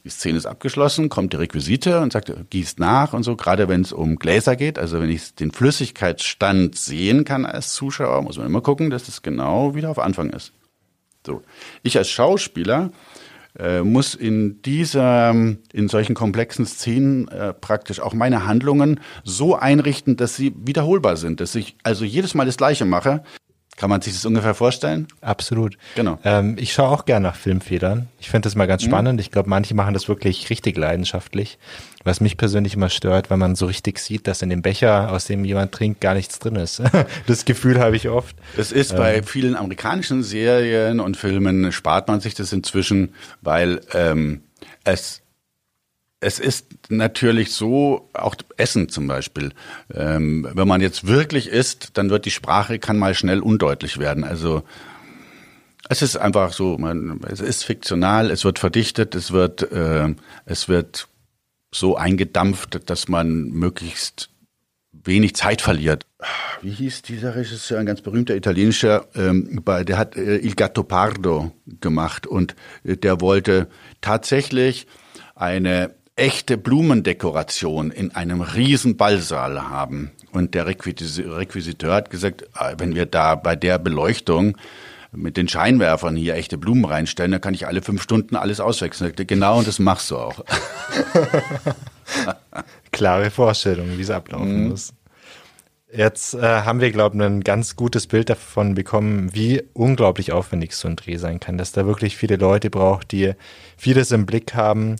die Szene ist abgeschlossen, kommt die Requisite und sagt, gießt nach und so, gerade wenn es um Gläser geht, also wenn ich den Flüssigkeitsstand sehen kann als Zuschauer, muss man immer gucken, dass es genau wieder auf Anfang ist. So. Ich als Schauspieler äh, muss in dieser, in solchen komplexen Szenen äh, praktisch auch meine Handlungen so einrichten, dass sie wiederholbar sind, dass ich also jedes Mal das Gleiche mache, kann man sich das ungefähr vorstellen? Absolut. Genau. Ähm, ich schaue auch gerne nach Filmfedern. Ich finde das mal ganz mhm. spannend. Ich glaube, manche machen das wirklich richtig leidenschaftlich. Was mich persönlich immer stört, wenn man so richtig sieht, dass in dem Becher, aus dem jemand trinkt, gar nichts drin ist. [laughs] das Gefühl habe ich oft. Das ist ähm. bei vielen amerikanischen Serien und Filmen spart man sich das inzwischen, weil ähm, es es ist natürlich so, auch Essen zum Beispiel. Ähm, wenn man jetzt wirklich isst, dann wird die Sprache kann mal schnell undeutlich werden. Also es ist einfach so, man, es ist fiktional, es wird verdichtet, es wird, äh, es wird so eingedampft, dass man möglichst wenig Zeit verliert. Wie hieß dieser Regisseur, ein ganz berühmter italienischer, ähm, der hat äh, Il Gatto Pardo gemacht und äh, der wollte tatsächlich eine echte Blumendekoration in einem riesen Ballsaal haben. Und der Requisiteur hat gesagt, ah, wenn wir da bei der Beleuchtung mit den Scheinwerfern hier echte Blumen reinstellen, dann kann ich alle fünf Stunden alles auswechseln. Genau, und das machst du auch. [laughs] Klare Vorstellung, wie es ablaufen mhm. muss. Jetzt äh, haben wir, glaube ich, ein ganz gutes Bild davon bekommen, wie unglaublich aufwendig so ein Dreh sein kann, dass da wirklich viele Leute braucht, die vieles im Blick haben,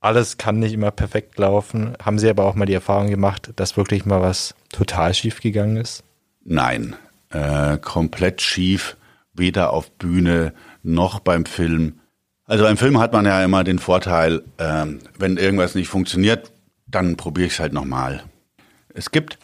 alles kann nicht immer perfekt laufen. Haben Sie aber auch mal die Erfahrung gemacht, dass wirklich mal was total schief gegangen ist? Nein, äh, komplett schief, weder auf Bühne noch beim Film. Also beim Film hat man ja immer den Vorteil, äh, wenn irgendwas nicht funktioniert, dann probiere ich es halt nochmal. Es gibt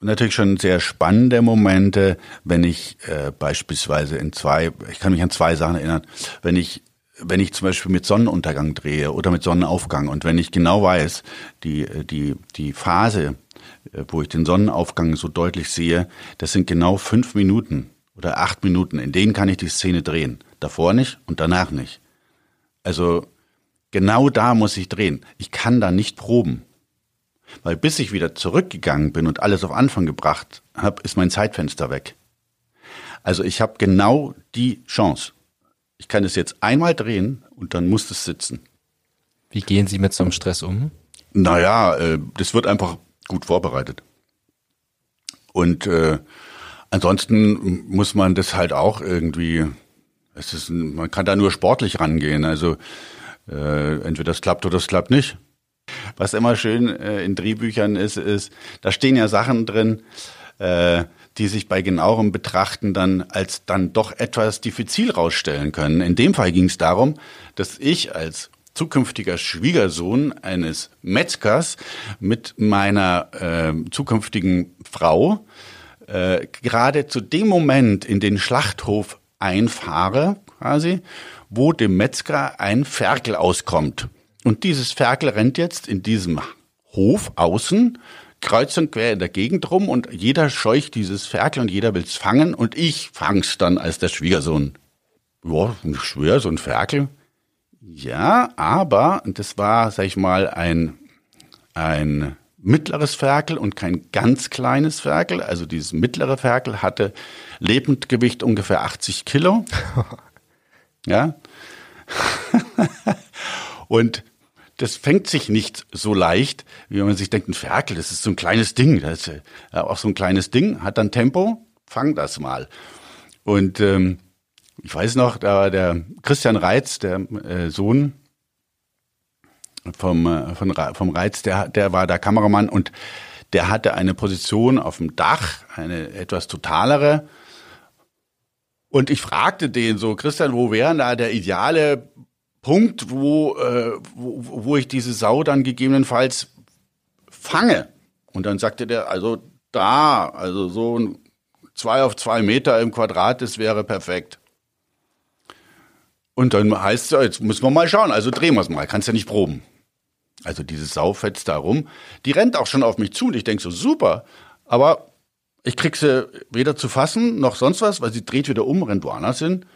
natürlich schon sehr spannende Momente, wenn ich äh, beispielsweise in zwei, ich kann mich an zwei Sachen erinnern, wenn ich wenn ich zum Beispiel mit Sonnenuntergang drehe oder mit Sonnenaufgang und wenn ich genau weiß, die, die, die Phase, äh, wo ich den Sonnenaufgang so deutlich sehe, das sind genau fünf Minuten oder acht Minuten, in denen kann ich die Szene drehen. Davor nicht und danach nicht. Also genau da muss ich drehen. Ich kann da nicht proben. Weil bis ich wieder zurückgegangen bin und alles auf Anfang gebracht habe, ist mein Zeitfenster weg. Also ich habe genau die Chance. Ich kann es jetzt einmal drehen und dann muss es sitzen. Wie gehen Sie mit so einem Stress um? Naja, äh, das wird einfach gut vorbereitet. Und äh, ansonsten muss man das halt auch irgendwie, es ist, man kann da nur sportlich rangehen. Also äh, entweder das klappt oder das klappt nicht. Was immer schön äh, in Drehbüchern ist, ist, da stehen ja Sachen drin, äh, die sich bei genauerem Betrachten dann als dann doch etwas diffizil rausstellen können. In dem Fall ging es darum, dass ich als zukünftiger Schwiegersohn eines Metzgers mit meiner äh, zukünftigen Frau äh, gerade zu dem Moment in den Schlachthof einfahre, quasi, wo dem Metzger ein Ferkel auskommt. Und dieses Ferkel rennt jetzt in diesem Hof außen kreuz und quer in der Gegend rum und jeder scheucht dieses Ferkel und jeder will's fangen und ich fang's dann als der Schwiegersohn. Ja, schwer, so ein Ferkel. Ja, aber, das war, sag ich mal, ein, ein mittleres Ferkel und kein ganz kleines Ferkel. Also dieses mittlere Ferkel hatte Lebendgewicht ungefähr 80 Kilo. [laughs] ja. [laughs] und das fängt sich nicht so leicht, wie man sich denkt, ein Ferkel, das ist so ein kleines Ding. Das ist ja auch so ein kleines Ding, hat dann Tempo, fang das mal. Und ähm, ich weiß noch, da war der Christian Reitz, der äh, Sohn vom, äh, von, vom Reitz, der, der war der Kameramann und Der hatte eine Position auf dem Dach, eine etwas totalere. Und ich fragte den so, Christian, wo wäre da der ideale Punkt, wo, äh, wo, wo ich diese Sau dann gegebenenfalls fange? Und dann sagte der, also da, also so ein zwei auf zwei Meter im Quadrat, das wäre perfekt. Und dann heißt es, jetzt müssen wir mal schauen, also drehen wir es mal, kannst ja nicht proben. Also dieses Sau fetzt da rum. Die rennt auch schon auf mich zu und ich denke so, super, aber ich krieg sie weder zu fassen noch sonst was, weil sie dreht wieder um, rennt woanders hin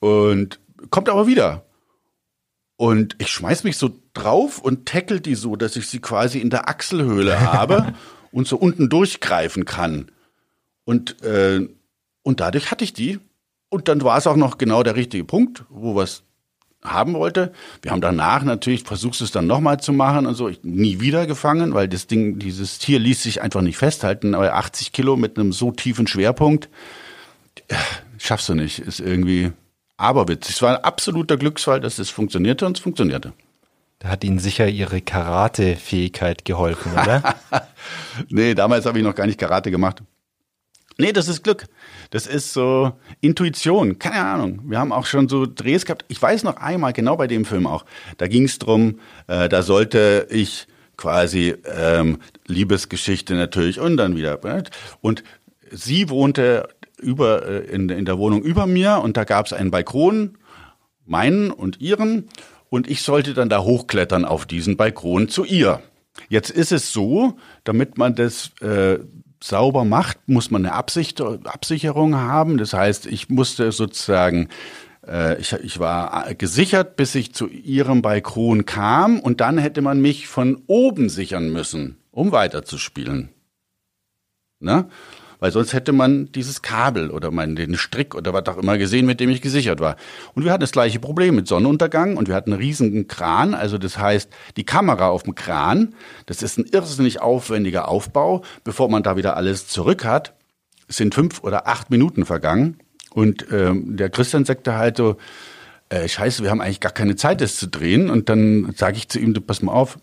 und kommt aber wieder. Und ich schmeiß mich so drauf und tackle die so, dass ich sie quasi in der Achselhöhle habe [laughs] und so unten durchgreifen kann. Und, äh, und dadurch hatte ich die. Und dann war es auch noch genau der richtige Punkt, wo wir es haben wollte. Wir haben danach natürlich versucht es dann nochmal zu machen und so. Ich, nie wieder gefangen, weil das Ding, dieses Tier ließ sich einfach nicht festhalten. Aber 80 Kilo mit einem so tiefen Schwerpunkt, äh, schaffst du nicht. Ist irgendwie aberwitz. Es war ein absoluter Glücksfall, dass es funktionierte und es funktionierte. Da hat Ihnen sicher Ihre Karate-Fähigkeit geholfen, oder? [laughs] nee, damals habe ich noch gar nicht Karate gemacht. Nee, das ist Glück. Das ist so Intuition. Keine Ahnung. Wir haben auch schon so Drehs gehabt. Ich weiß noch einmal, genau bei dem Film auch. Da ging es drum, äh, da sollte ich quasi ähm, Liebesgeschichte natürlich und dann wieder. Äh, und sie wohnte über äh, in, in der Wohnung über mir und da gab es einen Balkon, meinen und ihren. Und ich sollte dann da hochklettern auf diesen Balkon zu ihr. Jetzt ist es so, damit man das äh, sauber macht, muss man eine Absicht, Absicherung haben. Das heißt, ich musste sozusagen, äh, ich, ich war gesichert, bis ich zu ihrem Balkon kam und dann hätte man mich von oben sichern müssen, um weiterzuspielen. Ne? Weil sonst hätte man dieses Kabel oder meinen den Strick oder was auch immer gesehen, mit dem ich gesichert war. Und wir hatten das gleiche Problem mit Sonnenuntergang und wir hatten einen riesigen Kran, also das heißt, die Kamera auf dem Kran, das ist ein irrsinnig aufwendiger Aufbau, bevor man da wieder alles zurück hat, sind fünf oder acht Minuten vergangen. Und ähm, der Christian sagte halt so, äh, scheiße, wir haben eigentlich gar keine Zeit, das zu drehen. Und dann sage ich zu ihm, du pass mal auf,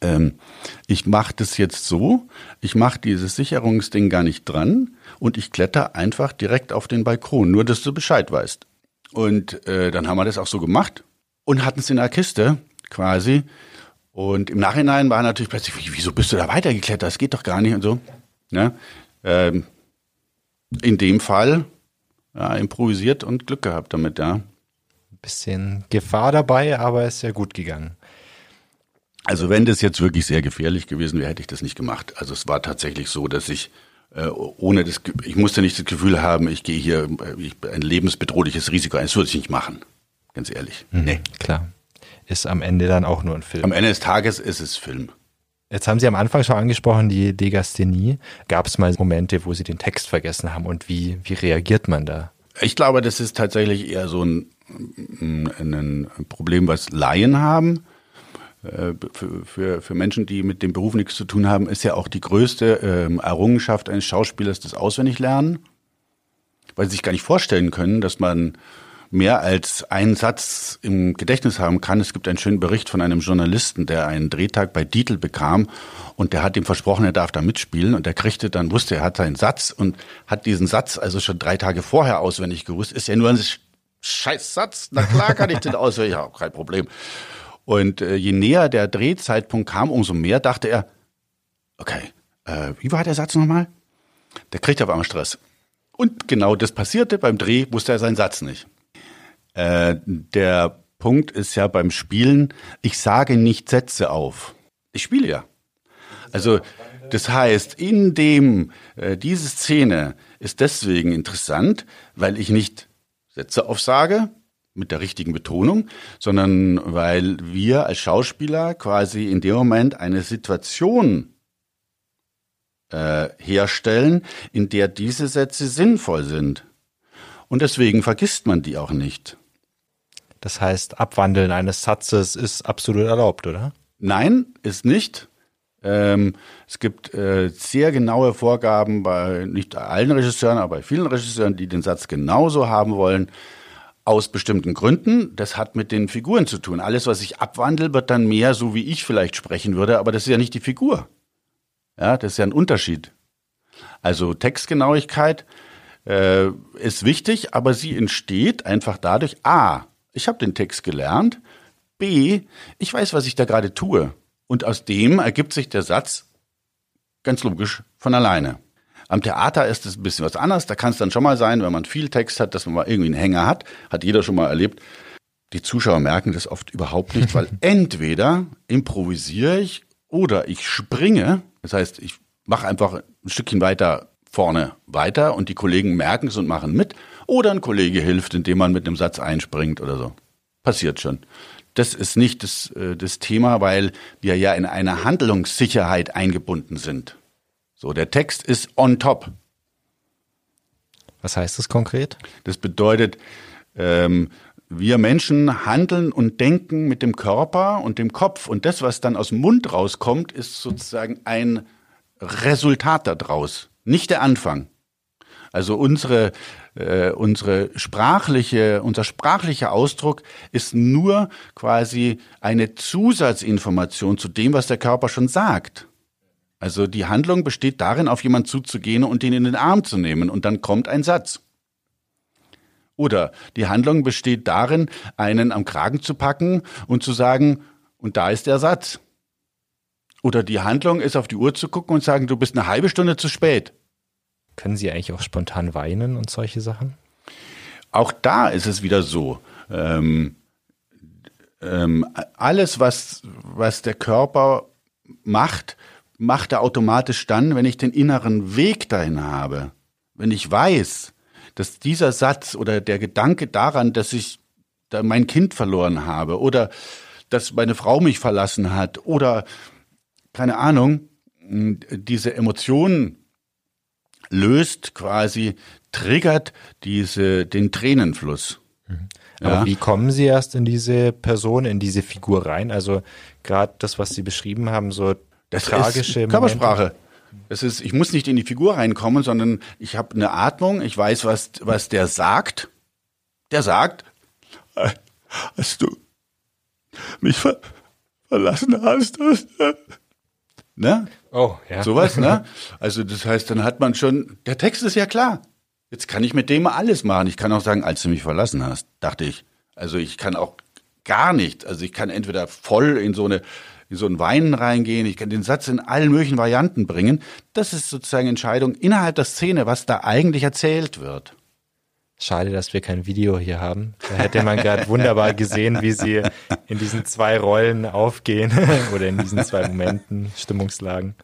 ähm, ich mache das jetzt so, ich mache dieses Sicherungsding gar nicht dran und ich kletter einfach direkt auf den Balkon, nur dass du Bescheid weißt. Und äh, dann haben wir das auch so gemacht und hatten es in der Kiste quasi. Und im Nachhinein war natürlich plötzlich, wieso bist du da weitergeklettert? Das geht doch gar nicht und so. Ne? Ähm, in dem Fall ja, improvisiert und Glück gehabt damit, ja. Bisschen Gefahr dabei, aber ist ja gut gegangen. Also wenn das jetzt wirklich sehr gefährlich gewesen wäre, hätte ich das nicht gemacht. Also es war tatsächlich so, dass ich äh, ohne das, ich musste nicht das Gefühl haben, ich gehe hier äh, ich, ein lebensbedrohliches Risiko ein. Das würde ich nicht machen, ganz ehrlich. Mhm, nee, klar. Ist am Ende dann auch nur ein Film. Am Ende des Tages ist es Film. Jetzt haben Sie am Anfang schon angesprochen, die Degasthenie. Gab es mal Momente, wo Sie den Text vergessen haben und wie, wie reagiert man da? Ich glaube, das ist tatsächlich eher so ein, ein Problem, was Laien haben für, für, für Menschen, die mit dem Beruf nichts zu tun haben, ist ja auch die größte ähm, Errungenschaft eines Schauspielers das Auswendiglernen, weil sie sich gar nicht vorstellen können, dass man mehr als einen Satz im Gedächtnis haben kann. Es gibt einen schönen Bericht von einem Journalisten, der einen Drehtag bei Dietl bekam und der hat ihm versprochen, er darf da mitspielen und er kriegte dann, wusste, er hat seinen Satz und hat diesen Satz also schon drei Tage vorher auswendig gewusst. Ist ja nur ein scheiß Satz. Na klar kann ich den auswendig, ja, kein Problem. Und äh, je näher der Drehzeitpunkt kam, umso mehr dachte er, okay, äh, wie war der Satz nochmal? Der kriegt auf einmal Stress. Und genau das passierte. Beim Dreh wusste er seinen Satz nicht. Äh, der Punkt ist ja beim Spielen, ich sage nicht Sätze auf. Ich spiele ja. Also das heißt, in dem äh, diese Szene ist deswegen interessant, weil ich nicht Sätze aufsage, mit der richtigen Betonung, sondern weil wir als Schauspieler quasi in dem Moment eine Situation äh, herstellen, in der diese Sätze sinnvoll sind. Und deswegen vergisst man die auch nicht. Das heißt, Abwandeln eines Satzes ist absolut erlaubt, oder? Nein, ist nicht. Ähm, es gibt äh, sehr genaue Vorgaben bei nicht allen Regisseuren, aber bei vielen Regisseuren, die den Satz genauso haben wollen aus bestimmten Gründen. Das hat mit den Figuren zu tun. Alles, was ich abwandle, wird dann mehr so, wie ich vielleicht sprechen würde, aber das ist ja nicht die Figur. Ja, das ist ja ein Unterschied. Also Textgenauigkeit äh, ist wichtig, aber sie entsteht einfach dadurch, a, ich habe den Text gelernt, b, ich weiß, was ich da gerade tue. Und aus dem ergibt sich der Satz ganz logisch von alleine. Am Theater ist es ein bisschen was anderes. Da kann es dann schon mal sein, wenn man viel Text hat, dass man mal irgendwie einen Hänger hat. Hat jeder schon mal erlebt. Die Zuschauer merken das oft überhaupt nicht, weil [laughs] entweder improvisiere ich oder ich springe. Das heißt, ich mache einfach ein Stückchen weiter vorne weiter und die Kollegen merken es und machen mit. Oder ein Kollege hilft, indem man mit einem Satz einspringt oder so. Passiert schon. Das ist nicht das, äh, das Thema, weil wir ja in eine Handlungssicherheit eingebunden sind. So, der Text ist on top. Was heißt das konkret? Das bedeutet, ähm, wir Menschen handeln und denken mit dem Körper und dem Kopf und das, was dann aus dem Mund rauskommt, ist sozusagen ein Resultat daraus, nicht der Anfang. Also unsere, äh, unsere sprachliche, unser sprachlicher Ausdruck ist nur quasi eine Zusatzinformation zu dem, was der Körper schon sagt. Also die Handlung besteht darin, auf jemanden zuzugehen und ihn in den Arm zu nehmen und dann kommt ein Satz. Oder die Handlung besteht darin, einen am Kragen zu packen und zu sagen, und da ist der Satz. Oder die Handlung ist, auf die Uhr zu gucken und sagen, du bist eine halbe Stunde zu spät. Können Sie eigentlich auch spontan weinen und solche Sachen? Auch da ist es wieder so. Ähm, ähm, alles, was, was der Körper macht, macht er automatisch dann, wenn ich den inneren Weg dahin habe. Wenn ich weiß, dass dieser Satz oder der Gedanke daran, dass ich mein Kind verloren habe oder dass meine Frau mich verlassen hat oder keine Ahnung, diese Emotionen löst quasi, triggert diese, den Tränenfluss. Mhm. Aber ja. wie kommen Sie erst in diese Person, in diese Figur rein? Also gerade das, was Sie beschrieben haben, so das tragische ist Körpersprache. Es ist, ich muss nicht in die Figur reinkommen, sondern ich habe eine Atmung, ich weiß, was, was der sagt. Der sagt, äh, hast du mich ver verlassen hast. Ne? Oh, ja. Sowas, ne? [laughs] Also das heißt, dann hat man schon, der Text ist ja klar. Jetzt kann ich mit dem alles machen. Ich kann auch sagen, als du mich verlassen hast, dachte ich. Also ich kann auch gar nicht. Also ich kann entweder voll in so eine in so ein Weinen reingehen, ich kann den Satz in allen möglichen Varianten bringen. Das ist sozusagen Entscheidung innerhalb der Szene, was da eigentlich erzählt wird. Schade, dass wir kein Video hier haben. Da hätte man gerade wunderbar gesehen, wie sie in diesen zwei Rollen aufgehen [laughs] oder in diesen zwei Momenten, Stimmungslagen.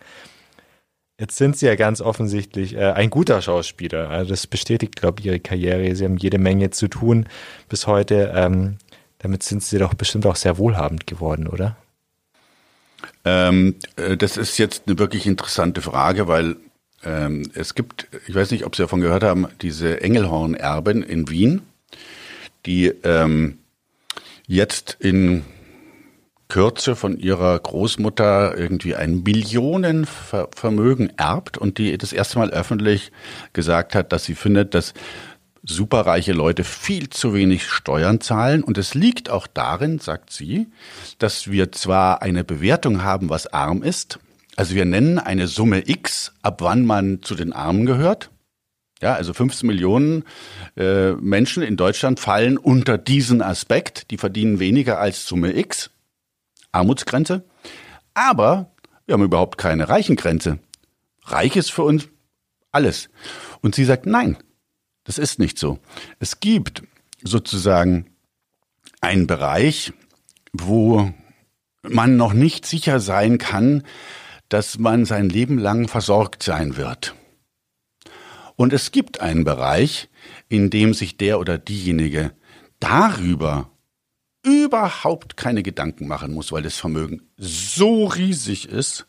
Jetzt sind sie ja ganz offensichtlich äh, ein guter Schauspieler. Also das bestätigt, glaube ich, ihre Karriere. Sie haben jede Menge zu tun bis heute. Ähm, damit sind sie doch bestimmt auch sehr wohlhabend geworden, oder? Ähm, äh, das ist jetzt eine wirklich interessante Frage, weil ähm, es gibt, ich weiß nicht, ob Sie davon gehört haben, diese Engelhorn-Erben in Wien, die ähm, jetzt in Kürze von ihrer Großmutter irgendwie ein Millionenvermögen erbt und die das erste Mal öffentlich gesagt hat, dass sie findet, dass superreiche Leute viel zu wenig Steuern zahlen. Und es liegt auch darin, sagt sie, dass wir zwar eine Bewertung haben, was arm ist. Also wir nennen eine Summe X, ab wann man zu den Armen gehört. Ja, also 15 Millionen äh, Menschen in Deutschland fallen unter diesen Aspekt. Die verdienen weniger als Summe X. Armutsgrenze. Aber wir haben überhaupt keine Reichengrenze. Reich ist für uns alles. Und sie sagt, nein, das ist nicht so. Es gibt sozusagen einen Bereich, wo man noch nicht sicher sein kann, dass man sein Leben lang versorgt sein wird. Und es gibt einen Bereich, in dem sich der oder diejenige darüber überhaupt keine Gedanken machen muss, weil das Vermögen so riesig ist,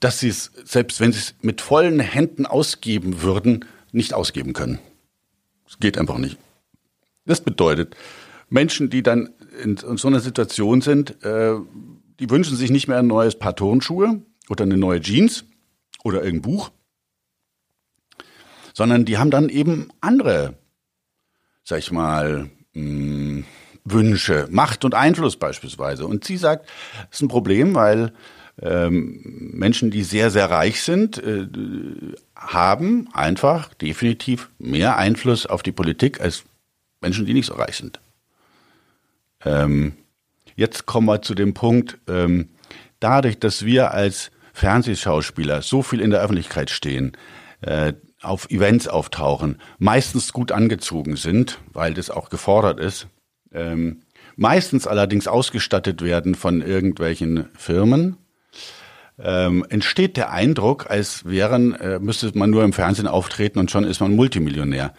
dass sie es, selbst wenn sie es mit vollen Händen ausgeben würden, nicht ausgeben können. Es geht einfach nicht. Das bedeutet, Menschen, die dann in, so einer Situation sind, äh, die wünschen sich nicht mehr ein neues Paar Turnschuhe oder eine neue Jeans oder irgendein Buch, sondern die haben dann eben andere, sag ich mal, mh, hm, Wünsche, Macht und Einfluss beispielsweise. Und sie sagt, das ist ein Problem, weil ähm, Menschen, die sehr, sehr reich sind, äh, haben einfach definitiv mehr Einfluss auf die Politik als Menschen, die nicht so reich sind. Ähm, jetzt kommen wir zu dem Punkt, ähm, dadurch, dass wir als Fernsehschauspieler so viel in der Öffentlichkeit stehen, äh, auf Events auftauchen, meistens gut angezogen sind, weil das auch gefordert ist, ähm, meistens allerdings ausgestattet werden von irgendwelchen Firmen, ähm, entsteht der Eindruck, als wären, äh, müsste man nur im Fernsehen auftreten und schon ist man Multimillionär.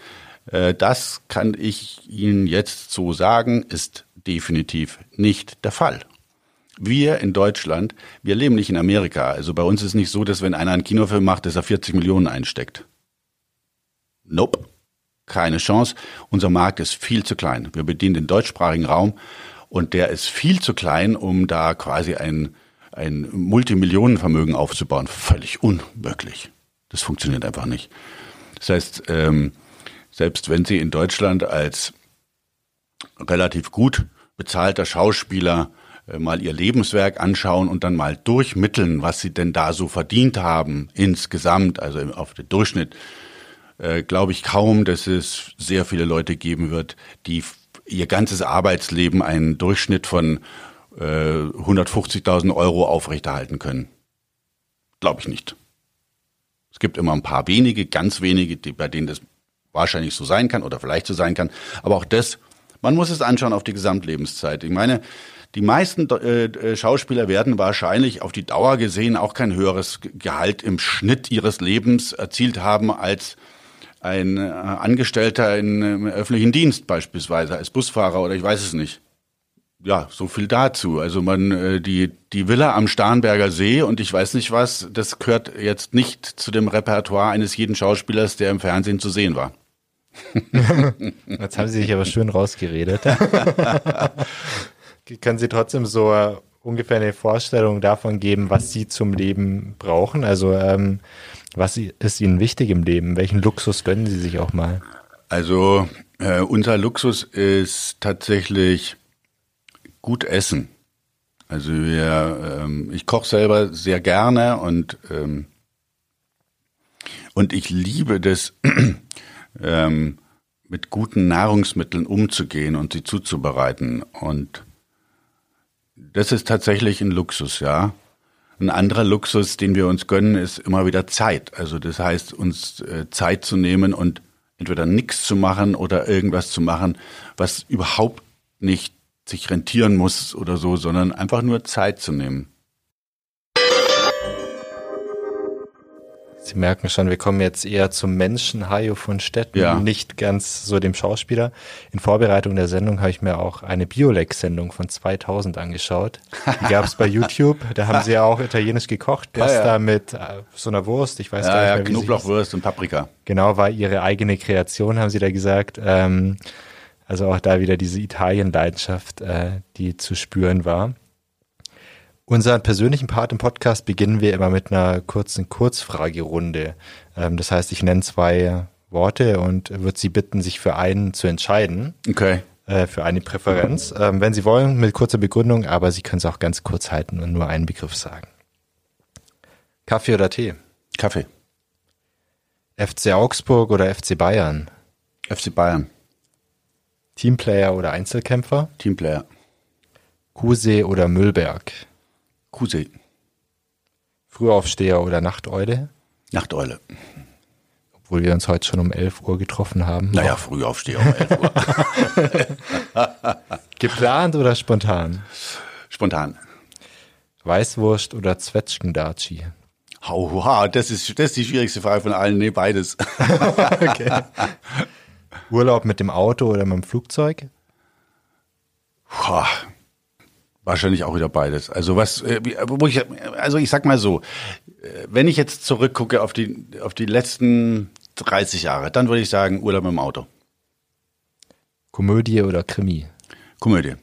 Äh, das kann ich Ihnen jetzt so sagen, ist definitiv nicht der Fall. Wir in Deutschland, wir leben nicht in Amerika. Also bei uns ist nicht so, dass wenn einer einen Kinofilm macht, dass er 40 Millionen einsteckt. Nope. Keine Chance. Unser Markt ist viel zu klein. Wir bedienen den deutschsprachigen Raum und der ist viel zu klein, um da quasi ein, ein Multimillionenvermögen aufzubauen. Völlig unmöglich. Das funktioniert einfach nicht. Das heißt, ähm, selbst wenn Sie in Deutschland als relativ gut bezahlter Schauspieler äh, mal ihr Lebenswerk anschauen und dann mal durchmitteln, was sie denn da so verdient haben insgesamt, also auf den Durchschnitt, äh, glaube ich kaum, dass es sehr viele Leute geben wird, die ihr ganzes Arbeitsleben einen Durchschnitt von äh, 150.000 Euro aufrechterhalten können. Glaube ich nicht. Es gibt immer ein paar wenige, ganz wenige, die, bei denen das wahrscheinlich so sein kann oder vielleicht so sein kann. Aber auch das, man muss es anschauen auf die Gesamtlebenszeit. Ich meine, die meisten äh, äh, Schauspieler werden wahrscheinlich auf die Dauer gesehen auch kein höheres Gehalt im Schnitt ihres Lebens erzielt haben als ein äh, Angestellter in, im öffentlichen Dienst beispielsweise, als Busfahrer oder ich weiß es nicht. Ja, so viel dazu. Also man, äh, die, die Villa am Starnberger See und ich weiß nicht was, das gehört jetzt nicht zu dem Repertoire eines jeden Schauspielers, der im Fernsehen zu sehen war. [laughs] Jetzt haben Sie sich aber schön rausgeredet. [laughs] Können Sie trotzdem so äh, ungefähr eine Vorstellung davon geben, was Sie zum Leben brauchen? Also ähm, was ist Ihnen wichtig im Leben? Welchen Luxus gönnen Sie sich auch mal? Also äh, unser Luxus ist tatsächlich gut essen. Also wir, ähm, ich koche selber sehr gerne und ähm, und ich liebe das [clears throat] ähm, mit guten Nahrungsmitteln umzugehen und sie zuzubereiten und das ist tatsächlich ein Luxus, ja. Ein anderer Luxus, den wir uns gönnen, ist immer wieder Zeit. Also das heißt, uns äh, Zeit zu nehmen und entweder nichts zu machen oder irgendwas zu machen, was überhaupt nicht sich rentieren muss oder so, sondern einfach nur Zeit zu nehmen. Sie merken schon, wir kommen jetzt eher zum Menschen Hajo von Stetten, ja. nicht ganz so dem Schauspieler. In Vorbereitung der Sendung habe ich mir auch eine Biolex-Sendung von 2000 angeschaut. Die [laughs] gab es bei YouTube. Da haben sie ja auch italienisch gekocht, Pasta ja, ja. mit äh, so einer Wurst. Ich weiß ja, gar nicht mehr, wie Knoblauchwurst und Paprika. Genau, war ihre eigene Kreation, haben sie da gesagt. Ähm, also auch da wieder diese Italien-Leidenschaft, äh, die zu spüren war. Unseren persönlichen Part im Podcast beginnen wir immer mit einer kurzen Kurzfragerunde. Ähm, das heißt, ich nenne zwei Worte und würde Sie bitten, sich für einen zu entscheiden. Okay. Äh, für eine Präferenz. Ähm, wenn Sie wollen, mit kurzer Begründung, aber Sie können es auch ganz kurz halten und nur einen Begriff sagen. Kaffee oder Tee? Kaffee. FC Augsburg oder FC Bayern? FC Bayern. Teamplayer oder Einzelkämpfer? Teamplayer. Kusee oder Müllberg? Kusee. Frühaufsteher oder Nachteule? Nachteule. Obwohl wir uns heute schon um 11 Uhr getroffen haben. Naja, Frühaufsteher um 11 Uhr. [laughs] Geplant oder spontan? Spontan. Weißwurst oder Zwetschgendatschi? Hauha, das ist, das ist die schwierigste Frage von allen. Nee, beides. [laughs] okay. [laughs] Urlaub mit dem Auto oder mit dem Flugzeug? Boah, Wahrscheinlich auch wieder beides. Also was, äh, wo ich, also ich sag mal so, äh, wenn ich jetzt zurückgucke auf die, auf die letzten 30 Jahre, dann würde ich sagen Urlaub mit dem Auto. Komödie oder Krimi? Komödie.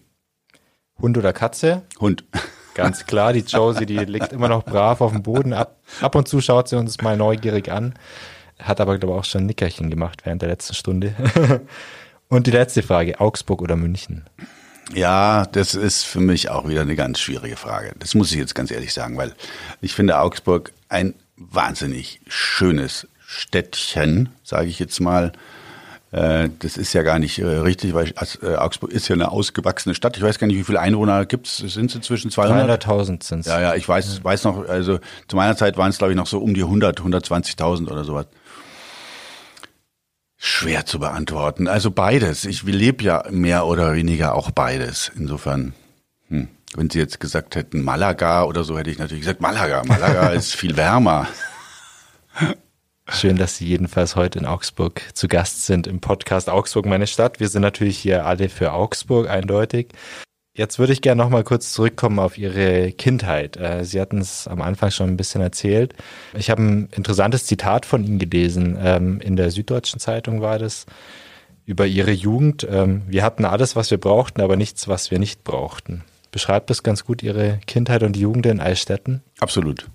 Hund oder Katze? Hund. Ganz klar, die Josie, die [laughs] liegt immer noch brav auf dem Boden. Ab, ab und zu schaut sie uns mal neugierig an. Hat aber, glaube ich, auch schon ein Nickerchen gemacht während der letzten Stunde. [laughs] und die letzte Frage, Augsburg oder München? Ja, das ist für mich auch wieder eine ganz schwierige Frage. Das muss ich jetzt ganz ehrlich sagen, weil ich finde Augsburg ein wahnsinnig schönes Städtchen, sage ich jetzt mal. Äh, das ist ja gar nicht äh, richtig, weil äh, Augsburg ist ja eine ausgewachsene Stadt. Ich weiß gar nicht, wie viele Einwohner gibt es. Sind es inzwischen 200? 300.000 sind es. Ja, ja, ich weiß, weiß noch, also zu meiner Zeit waren es, glaube ich, noch so um die 100, 120.000 oder sowas. Schwer zu beantworten. Also beides. Ich lebe ja mehr oder weniger auch beides. Insofern, hm. wenn Sie jetzt gesagt hätten Malaga oder so, hätte ich natürlich gesagt Malaga. Malaga [laughs] ist viel wärmer. Schön, dass Sie jedenfalls heute in Augsburg zu Gast sind im Podcast Augsburg, meine Stadt. Wir sind natürlich hier alle für Augsburg eindeutig. Jetzt würde ich gerne noch mal kurz zurückkommen auf Ihre Kindheit. Äh, Sie hatten es am Anfang schon ein bisschen erzählt. Ich habe ein interessantes Zitat von Ihnen gelesen. Ähm, in der Süddeutschen Zeitung war das über Ihre Jugend. Ähm, wir hatten alles, was wir brauchten, aber nichts, was wir nicht brauchten. Beschreibt das ganz gut Ihre Kindheit und Jugend in Eisstätten? Absolut.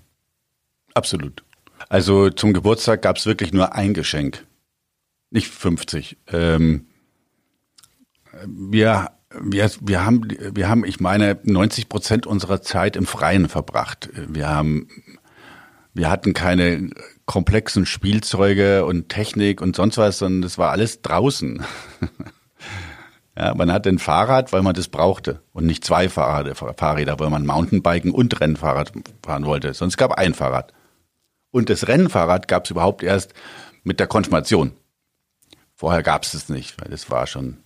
Absolut. Also zum Geburtstag gab es wirklich nur ein Geschenk. Nicht 50. Ähm, wir wir, wir haben, wir haben, ich meine, 90 Prozent unserer Zeit im Freien verbracht. Wir haben, wir hatten keine komplexen Spielzeuge und Technik und sonst was, sondern das war alles draußen. [laughs] ja, man hatte ein Fahrrad, weil man das brauchte und nicht zwei Fahrräder, Fahrräder, weil man Mountainbiken und Rennfahrrad fahren wollte. Sonst gab ein Fahrrad. Und das Rennfahrrad gab es überhaupt erst mit der Konfirmation. Vorher gab es es nicht, weil das war schon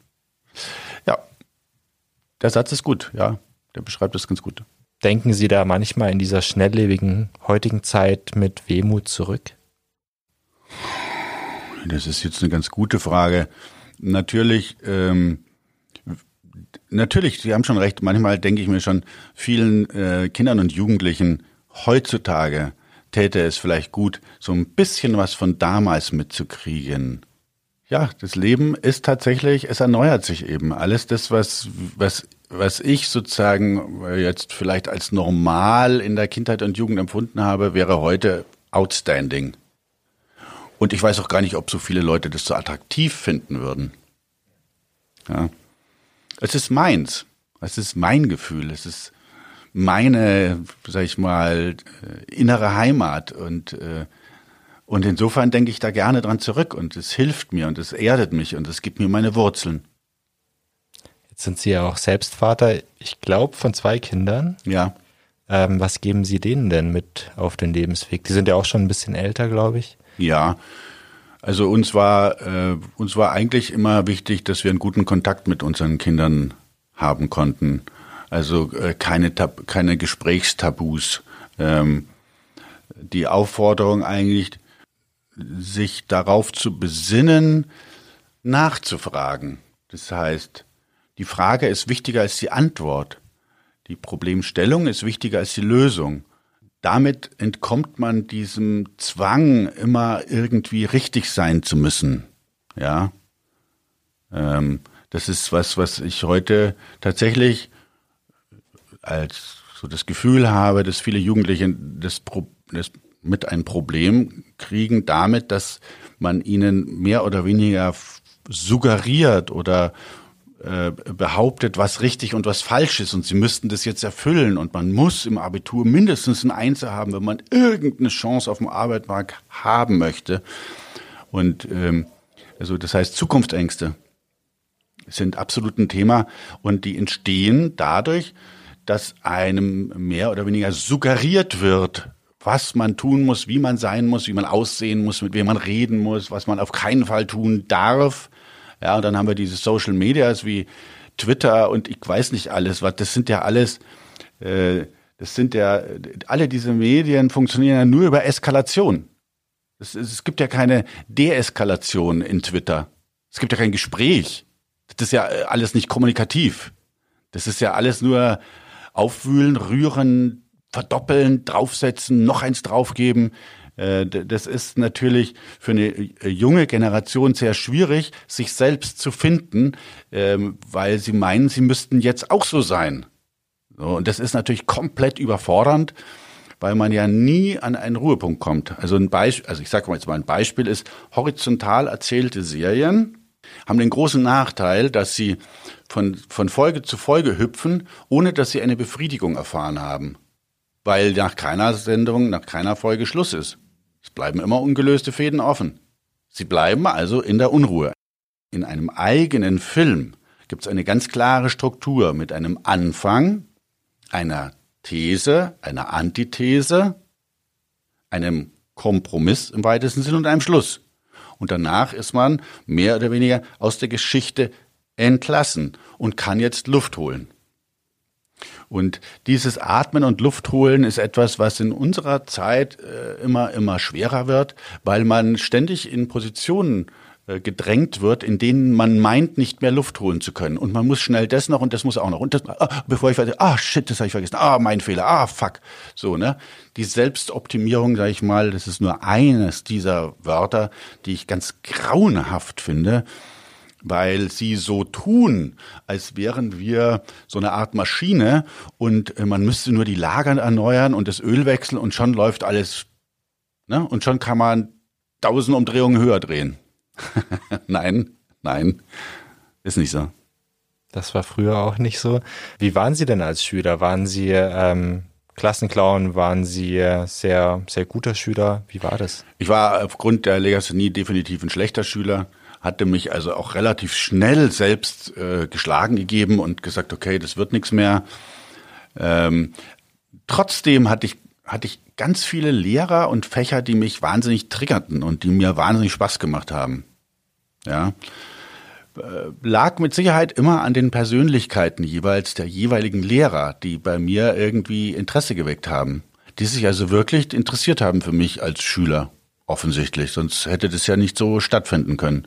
der Satz ist gut, ja. Der beschreibt das ganz gut. Denken Sie da manchmal in dieser schnelllebigen heutigen Zeit mit Wehmut zurück? Das ist jetzt eine ganz gute Frage. Natürlich, ähm, natürlich, Sie haben schon recht. Manchmal denke ich mir schon, vielen äh, Kindern und Jugendlichen heutzutage täte es vielleicht gut, so ein bisschen was von damals mitzukriegen ja, das Leben ist tatsächlich, es erneuert sich eben. Alles das, was, was, was ich sozusagen jetzt vielleicht als normal in der Kindheit und Jugend empfunden habe, wäre heute outstanding. Und ich weiß auch gar nicht, ob so viele Leute das so attraktiv finden würden. Ja. Es ist meins. Es ist mein Gefühl. Es ist meine, sag ich mal, äh, innere Heimat und äh, und insofern denke ich da gerne dran zurück und es hilft mir und es erdet mich und es gibt mir meine Wurzeln. Jetzt sind Sie ja auch selbst Vater, ich glaube, von zwei Kindern. Ja. Ähm, was geben Sie denen denn mit auf den Lebensweg? Die sind ja auch schon ein bisschen älter, glaube ich. Ja. Also uns war äh, uns war eigentlich immer wichtig, dass wir einen guten Kontakt mit unseren Kindern haben konnten. Also äh, keine Tab keine Gesprächstabus. Ähm, die Aufforderung eigentlich, sich darauf zu besinnen, nachzufragen. Das heißt, die Frage ist wichtiger als die Antwort. Die Problemstellung ist wichtiger als die Lösung. Damit entkommt man diesem Zwang, immer irgendwie richtig sein zu müssen. Ja, ähm, das ist was, was ich heute tatsächlich als so das Gefühl habe, dass viele Jugendliche das, Pro das mit ein Problem kriegen damit, dass man ihnen mehr oder weniger suggeriert oder äh, behauptet, was richtig und was falsch ist. Und sie müssten das jetzt erfüllen. Und man muss im Abitur mindestens ein Einser haben, wenn man irgendeine Chance auf dem Arbeitsmarkt haben möchte. Und ähm, also das heißt Zukunftsängste sind absolut ein Thema. Und die entstehen dadurch, dass einem mehr oder weniger suggeriert wird, was man tun muss, wie man sein muss, wie man aussehen muss, mit wem man reden muss, was man auf keinen Fall tun darf. Ja, und dann haben wir diese Social Medias wie Twitter und ich weiß nicht alles, was das sind ja alles, äh, das sind ja alle diese Medien funktionieren ja nur über Eskalation. Es, es gibt ja keine Deeskalation in Twitter. Es gibt ja kein Gespräch. Das ist ja äh, alles nicht kommunikativ. Das ist ja alles nur aufwühlen, rühren, verdoppeln, draufsetzen, noch eins draufgeben. Äh, das ist natürlich für eine äh, junge Generation sehr schwierig, sich selbst zu finden, ähm, weil sie meinen, sie müssten jetzt auch so sein. Und das ist natürlich komplett überfordernd, weil man ja nie an einen Ruhepunkt kommt. Also ein Beispiel, also ich sage mal jetzt mal ein Beispiel ist horizontal erzählte Serien, haben den großen Nachteil, dass sie von, von Folge zu Folge hüpfen, ohne dass sie eine Befriedigung erfahren haben. Weil nach keiner Sendung, nach keiner Folge Schluss ist. Es bleiben immer ungelöste Fäden offen. Sie bleiben also in der Unruhe. In einem eigenen Film gibt es eine ganz klare Struktur mit einem Anfang, einer These, einer Antithese, einem Kompromiss im weitesten Sinn und einem Schluss. Und danach ist man mehr oder weniger aus der Geschichte entlassen und kann jetzt Luft holen. Und dieses Atmen und Luft holen ist etwas, was in unserer Zeit äh, immer, immer schwerer wird, weil man ständig in Positionen äh, gedrängt wird, in denen man meint, nicht mehr Luft holen zu können. Und man muss schnell das noch und das muss auch noch. Und das, ah, bevor ich vergesse, ah, shit, das habe ich vergessen. Ah, mein Fehler. Ah, fuck. So, ne? Die Selbstoptimierung, sage ich mal, das ist nur eines dieser Wörter, die ich ganz grauenhaft finde, weil sie so tun, als wären wir so eine Art Maschine und äh, man müsste nur die Lager erneuern und das Öl wechseln und schon läuft alles, ne? Und schon kann man tausend Umdrehungen höher drehen. [laughs] nein, nein, ist nicht so. Das war früher auch nicht so. Wie waren Sie denn als Schüler? Waren Sie ähm, Klassenclown? Waren Sie sehr, sehr guter Schüler? Wie war das? Ich war aufgrund der Legasthenie definitiv ein schlechter Schüler, hatte mich also auch relativ schnell selbst äh, geschlagen gegeben und gesagt, okay, das wird nichts mehr. Ähm, trotzdem hatte ich hatte ich ganz viele Lehrer und Fächer, die mich wahnsinnig triggerten und die mir wahnsinnig Spaß gemacht haben. Ja. Äh, lag mit Sicherheit immer an den Persönlichkeiten jeweils der jeweiligen Lehrer, die bei mir irgendwie Interesse geweckt haben. Die sich also wirklich interessiert haben für mich als Schüler. Offensichtlich. Sonst hätte das ja nicht so stattfinden können.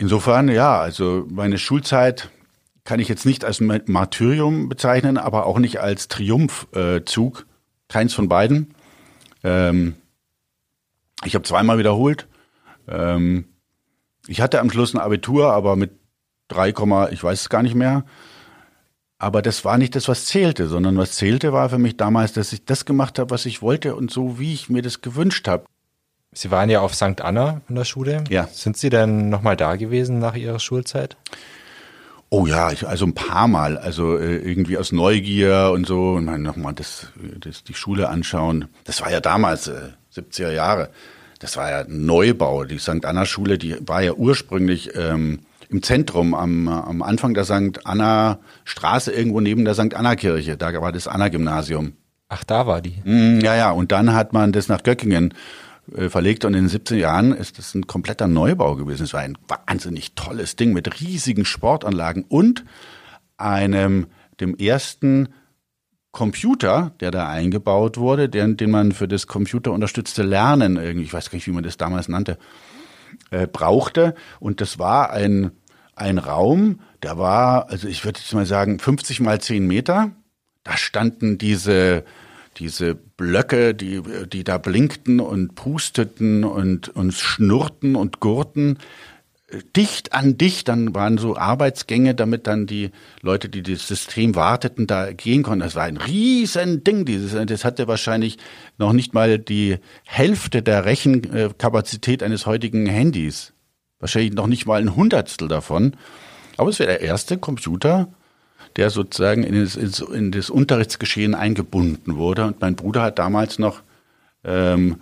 Insofern, ja, also meine Schulzeit kann ich jetzt nicht als Martyrium bezeichnen, aber auch nicht als Triumphzug. Keins von beiden. Ähm, ich habe zweimal wiederholt. Ähm, ich hatte am Schluss ein Abitur, aber mit 3, ich weiß es gar nicht mehr. Aber das war nicht das, was zählte, sondern was zählte war für mich damals, dass ich das gemacht habe, was ich wollte und so, wie ich mir das gewünscht habe. Sie waren ja auf St. Anna in der Schule. Ja. Sind Sie denn nochmal da gewesen nach Ihrer Schulzeit? Oh ja, ich, also ein paar Mal, also äh, irgendwie aus Neugier und so und dann nochmal das, das die Schule anschauen. Das war ja damals äh, 70er Jahre. Das war ja Neubau. Die St. Anna Schule, die war ja ursprünglich ähm, im Zentrum am, am Anfang der St. Anna Straße irgendwo neben der St. Anna Kirche. Da war das Anna Gymnasium. Ach, da war die. Mm, ja, ja. Und dann hat man das nach Göckingen verlegt und in den 17 Jahren ist das ein kompletter Neubau gewesen. Es war ein wahnsinnig tolles Ding mit riesigen Sportanlagen und einem dem ersten Computer, der da eingebaut wurde, den, den man für das computerunterstützte Lernen irgendwie, ich weiß gar nicht, wie man das damals nannte, äh, brauchte. Und das war ein, ein Raum, der war, also ich würde jetzt mal sagen, 50 mal 10 Meter. Da standen diese diese Blöcke, die, die da blinkten und pusteten und, und schnurrten und gurten, dicht an dicht, dann waren so Arbeitsgänge, damit dann die Leute, die das System warteten, da gehen konnten. Das war ein riesen Ding, dieses, das hatte wahrscheinlich noch nicht mal die Hälfte der Rechenkapazität eines heutigen Handys. Wahrscheinlich noch nicht mal ein Hundertstel davon. Aber es wäre der erste Computer, der sozusagen in das, in das Unterrichtsgeschehen eingebunden wurde. Und mein Bruder hat damals noch ähm,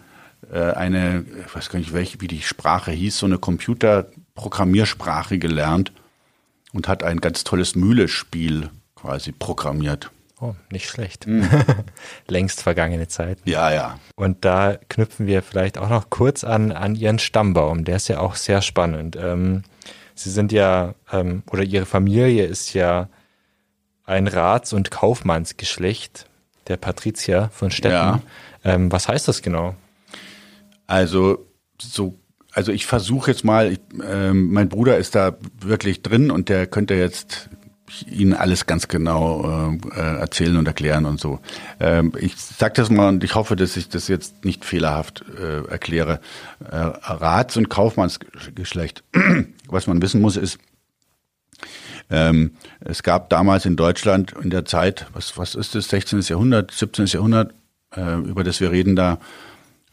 äh, eine, ich weiß gar nicht, welche, wie die Sprache hieß, so eine Computerprogrammiersprache gelernt und hat ein ganz tolles Mühlespiel quasi programmiert. Oh, nicht schlecht. Mhm. [laughs] Längst vergangene Zeit. Ja, ja. Und da knüpfen wir vielleicht auch noch kurz an, an Ihren Stammbaum. Der ist ja auch sehr spannend. Ähm, Sie sind ja, ähm, oder Ihre Familie ist ja ein Rats- und Kaufmannsgeschlecht der Patrizier von Städten. Ja. Ähm, was heißt das genau? Also so, also ich versuche jetzt mal. Ich, ähm, mein Bruder ist da wirklich drin und der könnte jetzt Ihnen alles ganz genau äh, erzählen und erklären und so. Ähm, ich sage das mal und ich hoffe, dass ich das jetzt nicht fehlerhaft äh, erkläre. Äh, Rats- und Kaufmannsgeschlecht. [clears throat] Was man wissen muss, ist, ähm, es gab damals in Deutschland in der Zeit, was, was ist das, 16. Jahrhundert, 17. Jahrhundert, äh, über das wir reden da,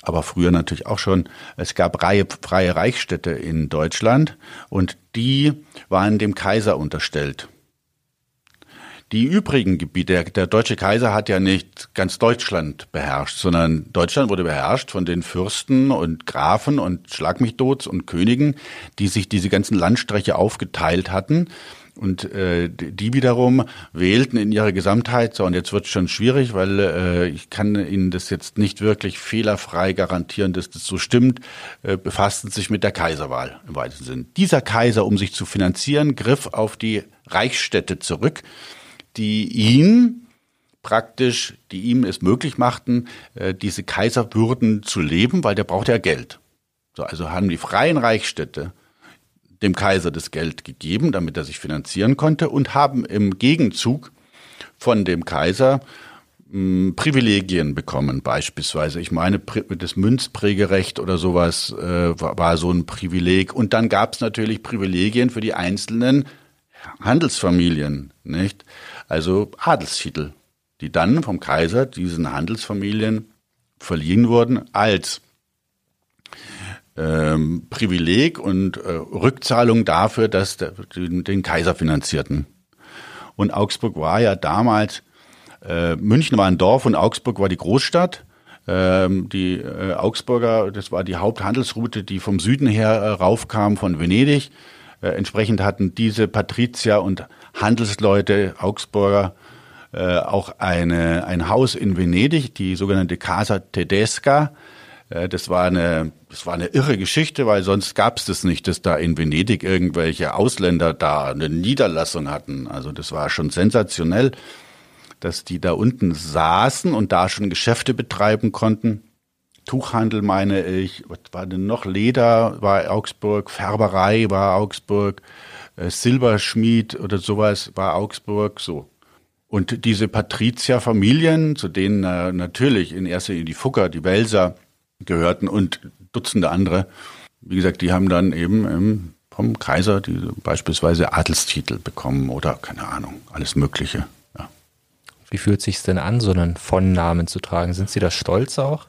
aber früher natürlich auch schon. Es gab Reihe, freie Reichsstädte in Deutschland und die waren dem Kaiser unterstellt. Die übrigen Gebiete, der, der, deutsche Kaiser hat ja nicht ganz Deutschland beherrscht, sondern Deutschland wurde beherrscht von den Fürsten und Grafen und Schlag mich tot und Königen, die sich diese ganzen Landstriche aufgeteilt hatten. Und äh, die wiederum wählten in ihrer Gesamtheit, so und jetzt wird es schon schwierig, weil äh, ich kann Ihnen das jetzt nicht wirklich fehlerfrei garantieren, dass das so stimmt, äh, befassten sich mit der Kaiserwahl im weitesten Sinn. Dieser Kaiser, um sich zu finanzieren, griff auf die Reichsstädte zurück die ihn praktisch, die ihm es möglich machten, äh, diese Kaiserwürden zu leben, weil der braucht ja Geld. So, also haben die freien Reichsstädte dem Kaiser das Geld gegeben, damit er sich finanzieren konnte und haben im Gegenzug von dem Kaiser mh, Privilegien bekommen, beispielsweise. Ich meine, das Münzprägerecht oder sowas äh, war, war so ein Privileg. Und dann gab es natürlich Privilegien für die einzelnen Handelsfamilien, nicht? also Adelstitel, die dann vom Kaiser diesen Handelsfamilien verliehen wurden als ähm, Privileg und äh, Rückzahlung dafür, dass der, den, den, Kaiser finanzierten. Und Augsburg war ja damals, äh, München war ein Dorf und Augsburg war die Großstadt. Ähm, die äh, Augsburger, das war die Haupthandelsroute, die vom Süden her äh, raufkam von Venedig. Äh, entsprechend hatten diese Patrizier und Handelsleute, Augsburger, äh, auch eine, ein Haus in Venedig, die sogenannte Casa Tedesca. Äh, das war eine, das war eine irre Geschichte, weil sonst gab es das nicht, dass da in Venedig irgendwelche Ausländer da eine Niederlassung hatten. Also das war schon sensationell, dass die da unten saßen und da schon Geschäfte betreiben konnten. Tuchhandel meine ich, was war denn noch? Leder war Augsburg, Färberei war Augsburg, äh, Silberschmied oder sowas war Augsburg so. Und diese Patrizierfamilien, zu denen äh, natürlich in erster Linie die Fucker, die Welser gehörten und Dutzende andere, wie gesagt, die haben dann eben vom Kaiser die beispielsweise Adelstitel bekommen oder keine Ahnung, alles Mögliche. Ja. Wie fühlt sich denn an, so einen Von-Namen zu tragen? Sind Sie da stolz auch?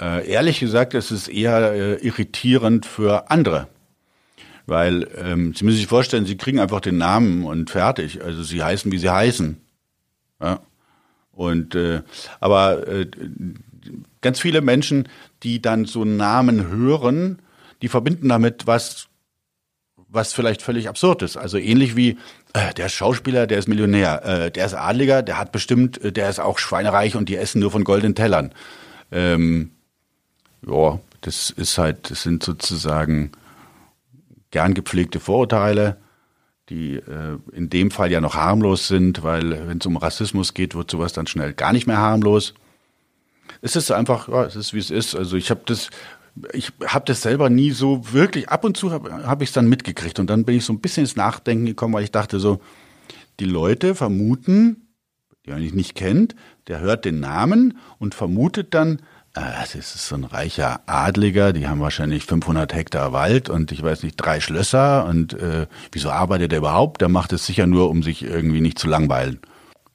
Äh, ehrlich gesagt, es ist eher äh, irritierend für andere. Weil ähm, Sie müssen sich vorstellen, Sie kriegen einfach den Namen und fertig. Also Sie heißen, wie Sie heißen. Ja. Und äh, aber äh, ganz viele Menschen, die dann so Namen hören, die verbinden damit was, was vielleicht völlig absurd ist. Also ähnlich wie äh, der ist Schauspieler, der ist Millionär, äh, der ist Adliger, der hat bestimmt, äh, der ist auch schweinereich und die essen nur von goldenen Tellern. Ähm, ja, das ist halt, das sind sozusagen gern gepflegte Vorurteile, die äh, in dem Fall ja noch harmlos sind, weil wenn es um Rassismus geht, wird sowas dann schnell gar nicht mehr harmlos. Es ist einfach, ja, es ist wie es ist. Also ich habe das, ich habe das selber nie so wirklich. Ab und zu habe hab ich es dann mitgekriegt und dann bin ich so ein bisschen ins Nachdenken gekommen, weil ich dachte so, die Leute vermuten, die man nicht kennt, der hört den Namen und vermutet dann, Ah, das ist so ein reicher Adliger, die haben wahrscheinlich 500 Hektar Wald und ich weiß nicht, drei Schlösser und äh, wieso arbeitet er überhaupt? Der macht es sicher nur, um sich irgendwie nicht zu langweilen.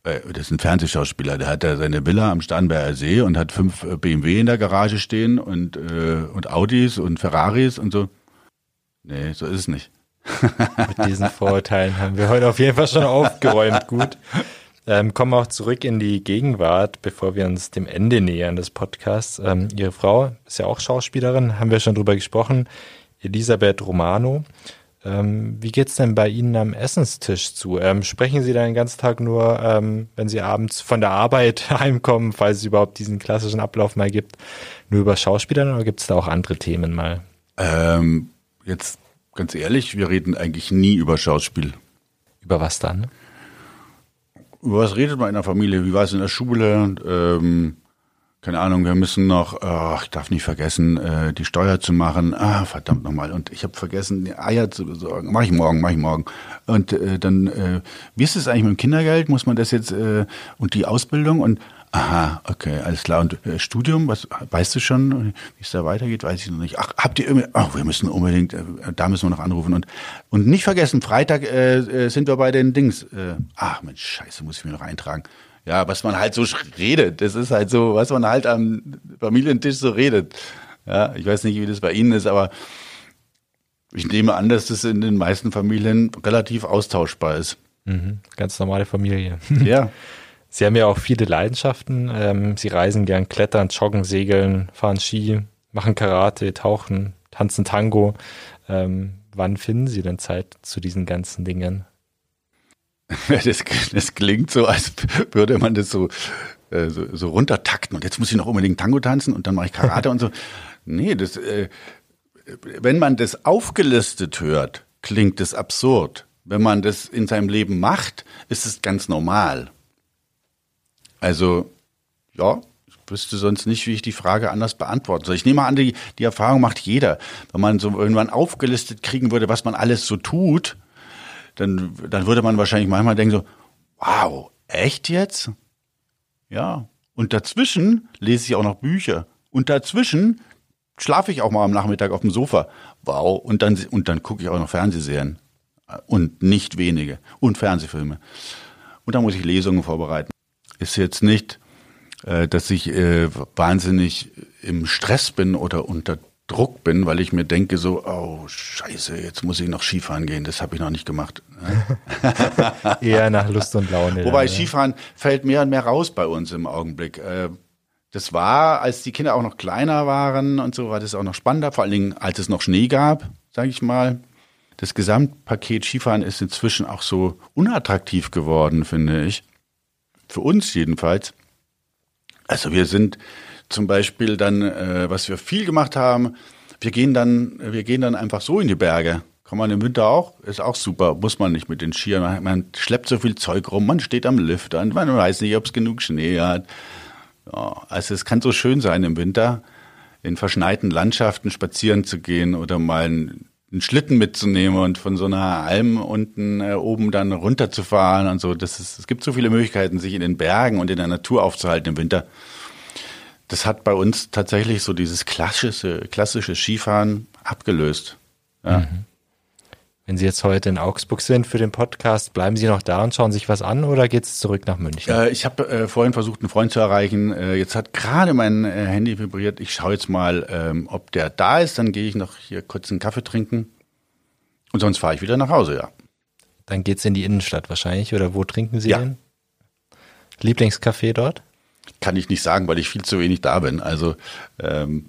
Äh, das ist ein Fernsehschauspieler, der hat da seine Villa am Starnberger See und hat fünf äh, BMW in der Garage stehen und, äh, und Audis und Ferraris und so. Nee, so ist es nicht. [laughs] Mit diesen Vorurteilen haben wir heute auf jeden Fall schon aufgeräumt. Gut. Ähm, kommen wir auch zurück in die Gegenwart, bevor wir uns dem Ende nähern des Podcasts. Ähm, Ihre Frau ist ja auch Schauspielerin, haben wir schon drüber gesprochen, Elisabeth Romano. Ähm, wie geht's denn bei Ihnen am Essenstisch zu? Ähm, sprechen Sie dann den ganzen Tag nur, ähm, wenn Sie abends von der Arbeit [laughs] heimkommen, falls es überhaupt diesen klassischen Ablauf mal gibt, nur über Schauspielern oder gibt es da auch andere Themen mal? Ähm, jetzt ganz ehrlich, wir reden eigentlich nie über Schauspiel. Über was dann? über was redet man in der Familie? Wie war es in der Schule? Ähm, keine Ahnung, wir müssen noch, oh, ich darf nicht vergessen, äh, die Steuer zu machen. Ah, verdammt nochmal. Und ich habe vergessen, die Eier zu besorgen. Mach ich morgen, mach ich morgen. Und äh, dann, äh, wie ist es eigentlich mit dem Kindergeld? Muss man das jetzt äh, und die Ausbildung und Aha, okay, alles klar. Und äh, Studium, was weißt du schon, wie es da weitergeht? Weiß ich noch nicht. Ach, habt ihr irgendwie, ach, wir müssen unbedingt, äh, da müssen wir noch anrufen. Und, und nicht vergessen, Freitag äh, äh, sind wir bei den Dings. Äh, ach Mensch, scheiße, muss ich mir noch eintragen. Ja, was man halt so redet, das ist halt so, was man halt am Familientisch so redet. Ja, ich weiß nicht, wie das bei Ihnen ist, aber ich nehme an, dass das in den meisten Familien relativ austauschbar ist. Mhm, ganz normale Familie. [laughs] Ja. Sie haben ja auch viele Leidenschaften. Ähm, Sie reisen gern, klettern, joggen, segeln, fahren Ski, machen Karate, tauchen, tanzen Tango. Ähm, wann finden Sie denn Zeit zu diesen ganzen Dingen? [laughs] Das, das klingt so, als würde man das so, äh, so, so runtertakten. Und jetzt muss ich noch unbedingt Tango tanzen und dann mache ich Karate und so. [laughs] Nee, das, äh, wenn man das aufgelistet hört, klingt es absurd. Wenn man das in seinem Leben macht, ist es ganz normal. Also, ja, ich wüsste sonst nicht, wie ich die Frage anders beantworten soll. Ich nehme an, die, die Erfahrung macht jeder. Wenn man so irgendwann aufgelistet kriegen würde, was man alles so tut, dann, dann würde man wahrscheinlich manchmal denken so, wow, echt jetzt? Ja. Und dazwischen lese ich auch noch Bücher. Und dazwischen schlafe ich auch mal am Nachmittag auf dem Sofa. Wow. Und dann, und dann gucke ich auch noch Fernsehserien. Und nicht wenige. Und Fernsehfilme. Und dann muss ich Lesungen vorbereiten. Ist jetzt nicht, äh, dass ich äh, wahnsinnig im Stress bin oder unter Druck bin, weil ich mir denke so, oh Scheiße, jetzt muss ich noch Skifahren gehen, das habe ich noch nicht gemacht. [laughs] Eher nach Lust und Laune. Wobei dann, Skifahren fällt mehr und mehr raus bei uns im Augenblick. Äh, das war, als die Kinder auch noch kleiner waren und so, war das auch noch spannender, vor allen Dingen, als es noch Schnee gab, sage ich mal. Das Gesamtpaket Skifahren ist inzwischen auch so unattraktiv geworden, finde ich. Für uns jedenfalls. Also wir sind zum Beispiel dann, äh, was wir viel gemacht haben, wir gehen dann, wir gehen dann einfach so in die Berge. Kann man im Winter auch, ist auch super, muss man nicht mit den Skiern. Man, man schleppt so viel Zeug rum, man steht am Lift und man weiß nicht, ob es genug Schnee hat. Ja, also es kann so schön sein im Winter, in verschneiten Landschaften spazieren zu gehen oder mal einen, einen Schlitten mitzunehmen und von so einer Alm unten äh, oben dann runterzufahren und so. Das ist, es gibt so viele Möglichkeiten, sich in den Bergen und in der Natur aufzuhalten im Winter das hat bei uns tatsächlich so dieses klassische, klassische Skifahren abgelöst. Ja. Mhm. Wenn Sie jetzt heute in Augsburg sind für den Podcast, bleiben Sie noch da und schauen sich was an oder geht es zurück nach München? Äh, ich habe äh, vorhin versucht, einen Freund zu erreichen. Äh, jetzt hat gerade mein äh, Handy vibriert. Ich schaue jetzt mal, ähm, ob der da ist. Dann gehe ich noch hier kurz einen Kaffee trinken. Und sonst fahre ich wieder nach Hause, ja. Dann geht es in die Innenstadt wahrscheinlich. Oder wo trinken Sie ja. den? Lieblingscafé dort? Kann ich nicht sagen, weil ich viel zu wenig da bin. Also ähm,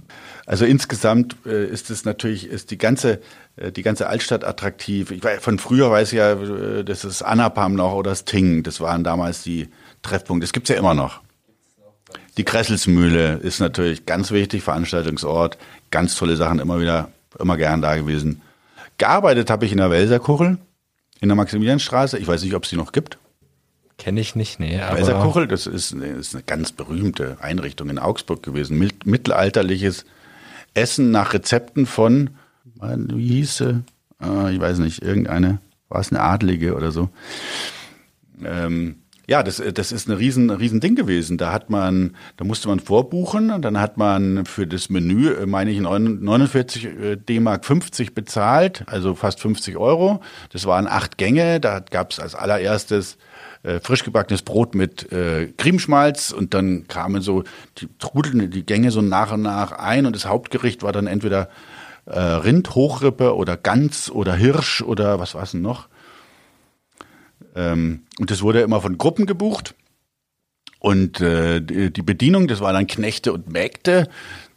also insgesamt äh, ist es natürlich ist die ganze äh, die ganze Altstadt attraktiv. Ich weiß, von früher weiß ich ja, äh, das ist Anapam noch oder das Ting. Das waren damals die Treffpunkte. Das gibt's ja immer noch. Die Kresselsmühle ist natürlich ganz wichtig, Veranstaltungsort. Ganz tolle Sachen, immer wieder, immer gern da gewesen. Gearbeitet habe ich in der Welserkuchel, in der Maximilianstraße. Ich weiß nicht, ob es die noch gibt. Kenne ich nicht, nee. Aber Weißerkuchel, das ist, ist, eine ganz berühmte Einrichtung in Augsburg gewesen. Mittelalterliches Essen nach Rezepten von, wie hieß sie? Ah, ich weiß nicht, irgendeine, war es eine Adlige oder so. Ähm, ja, das, das ist ein riesen, riesen Ding gewesen. Da hat man, da musste man vorbuchen und dann hat man für das Menü, äh, meine ich, 49 äh, D-Mark 50 bezahlt, also fast 50 Euro. Das waren acht Gänge. Da gab es als allererstes äh, frisch gebackenes Brot mit äh, Cremeschmalz und dann kamen so, die trudelten die Gänge so nach und nach ein und das Hauptgericht war dann entweder äh, Rind, Hochrippe oder Gans oder Hirsch oder was war es denn noch? Ähm, und das wurde immer von Gruppen gebucht. Und äh, die Bedienung, das waren dann Knechte und Mägde,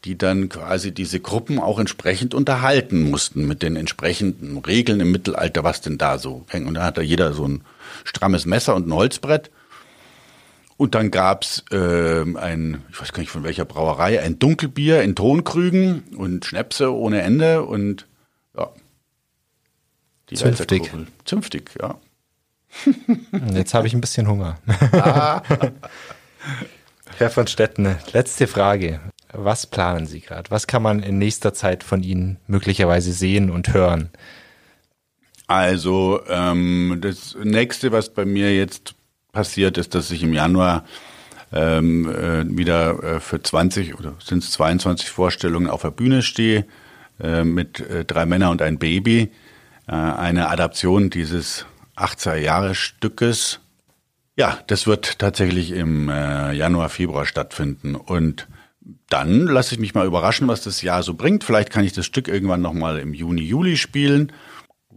die dann quasi diese Gruppen auch entsprechend unterhalten mussten mit den entsprechenden Regeln im Mittelalter, was denn da so hängt. Und da hatte jeder so ein strammes Messer und ein Holzbrett. Und dann gab's äh, ein, ich weiß gar nicht von welcher Brauerei, ein Dunkelbier in Tonkrügen und Schnäpse ohne Ende und ja. Die Zünftig. Zünftig, ja. [laughs] Jetzt habe ich ein bisschen Hunger. Ah. [laughs] Herr von Stetten, letzte Frage. Was planen Sie gerade? Was kann man in nächster Zeit von Ihnen möglicherweise sehen und hören? Also ähm, das nächste, was bei mir jetzt passiert, ist, dass ich im Januar ähm, äh, wieder äh, für 20 oder sind es 22 Vorstellungen auf der Bühne stehe äh, mit äh, drei Männern und ein Baby. Äh, eine Adaption dieses 80er Jahre Stückes. Ja, das wird tatsächlich im äh, Januar, Februar stattfinden und dann lasse ich mich mal überraschen, was das Jahr so bringt. Vielleicht kann ich das Stück irgendwann nochmal im Juni, Juli spielen.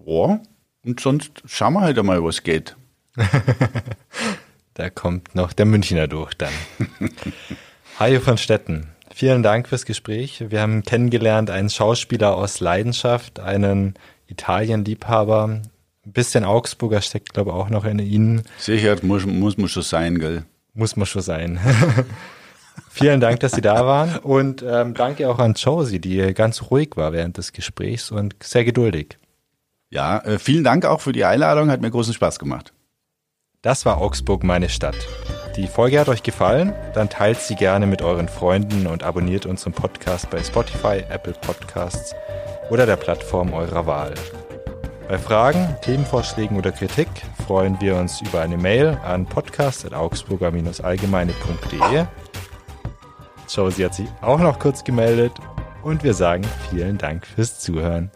Ja, und sonst schauen wir halt mal, was geht. [laughs] da kommt noch der Münchner durch dann. [laughs] Hajo von Stetten, vielen Dank fürs Gespräch. Wir haben kennengelernt einen Schauspieler aus Leidenschaft, einen Italienliebhaber. Ein bisschen Augsburger steckt, glaube ich, auch noch in Ihnen. Sicher, muss, muss man schon sein, gell? Muss man schon sein. [laughs] Vielen Dank, dass Sie da waren und ähm, danke auch an Josie, die ganz ruhig war während des Gesprächs und sehr geduldig. Ja, äh, vielen Dank auch für die Einladung, hat mir großen Spaß gemacht. Das war Augsburg, meine Stadt. Die Folge hat euch gefallen? Dann teilt sie gerne mit euren Freunden und abonniert unseren Podcast bei Spotify, Apple Podcasts oder der Plattform eurer Wahl. Bei Fragen, Themenvorschlägen oder Kritik freuen wir uns über eine Mail an podcast.augsburger-allgemeine.de. Josie hat sich auch noch kurz gemeldet und wir sagen vielen Dank fürs Zuhören.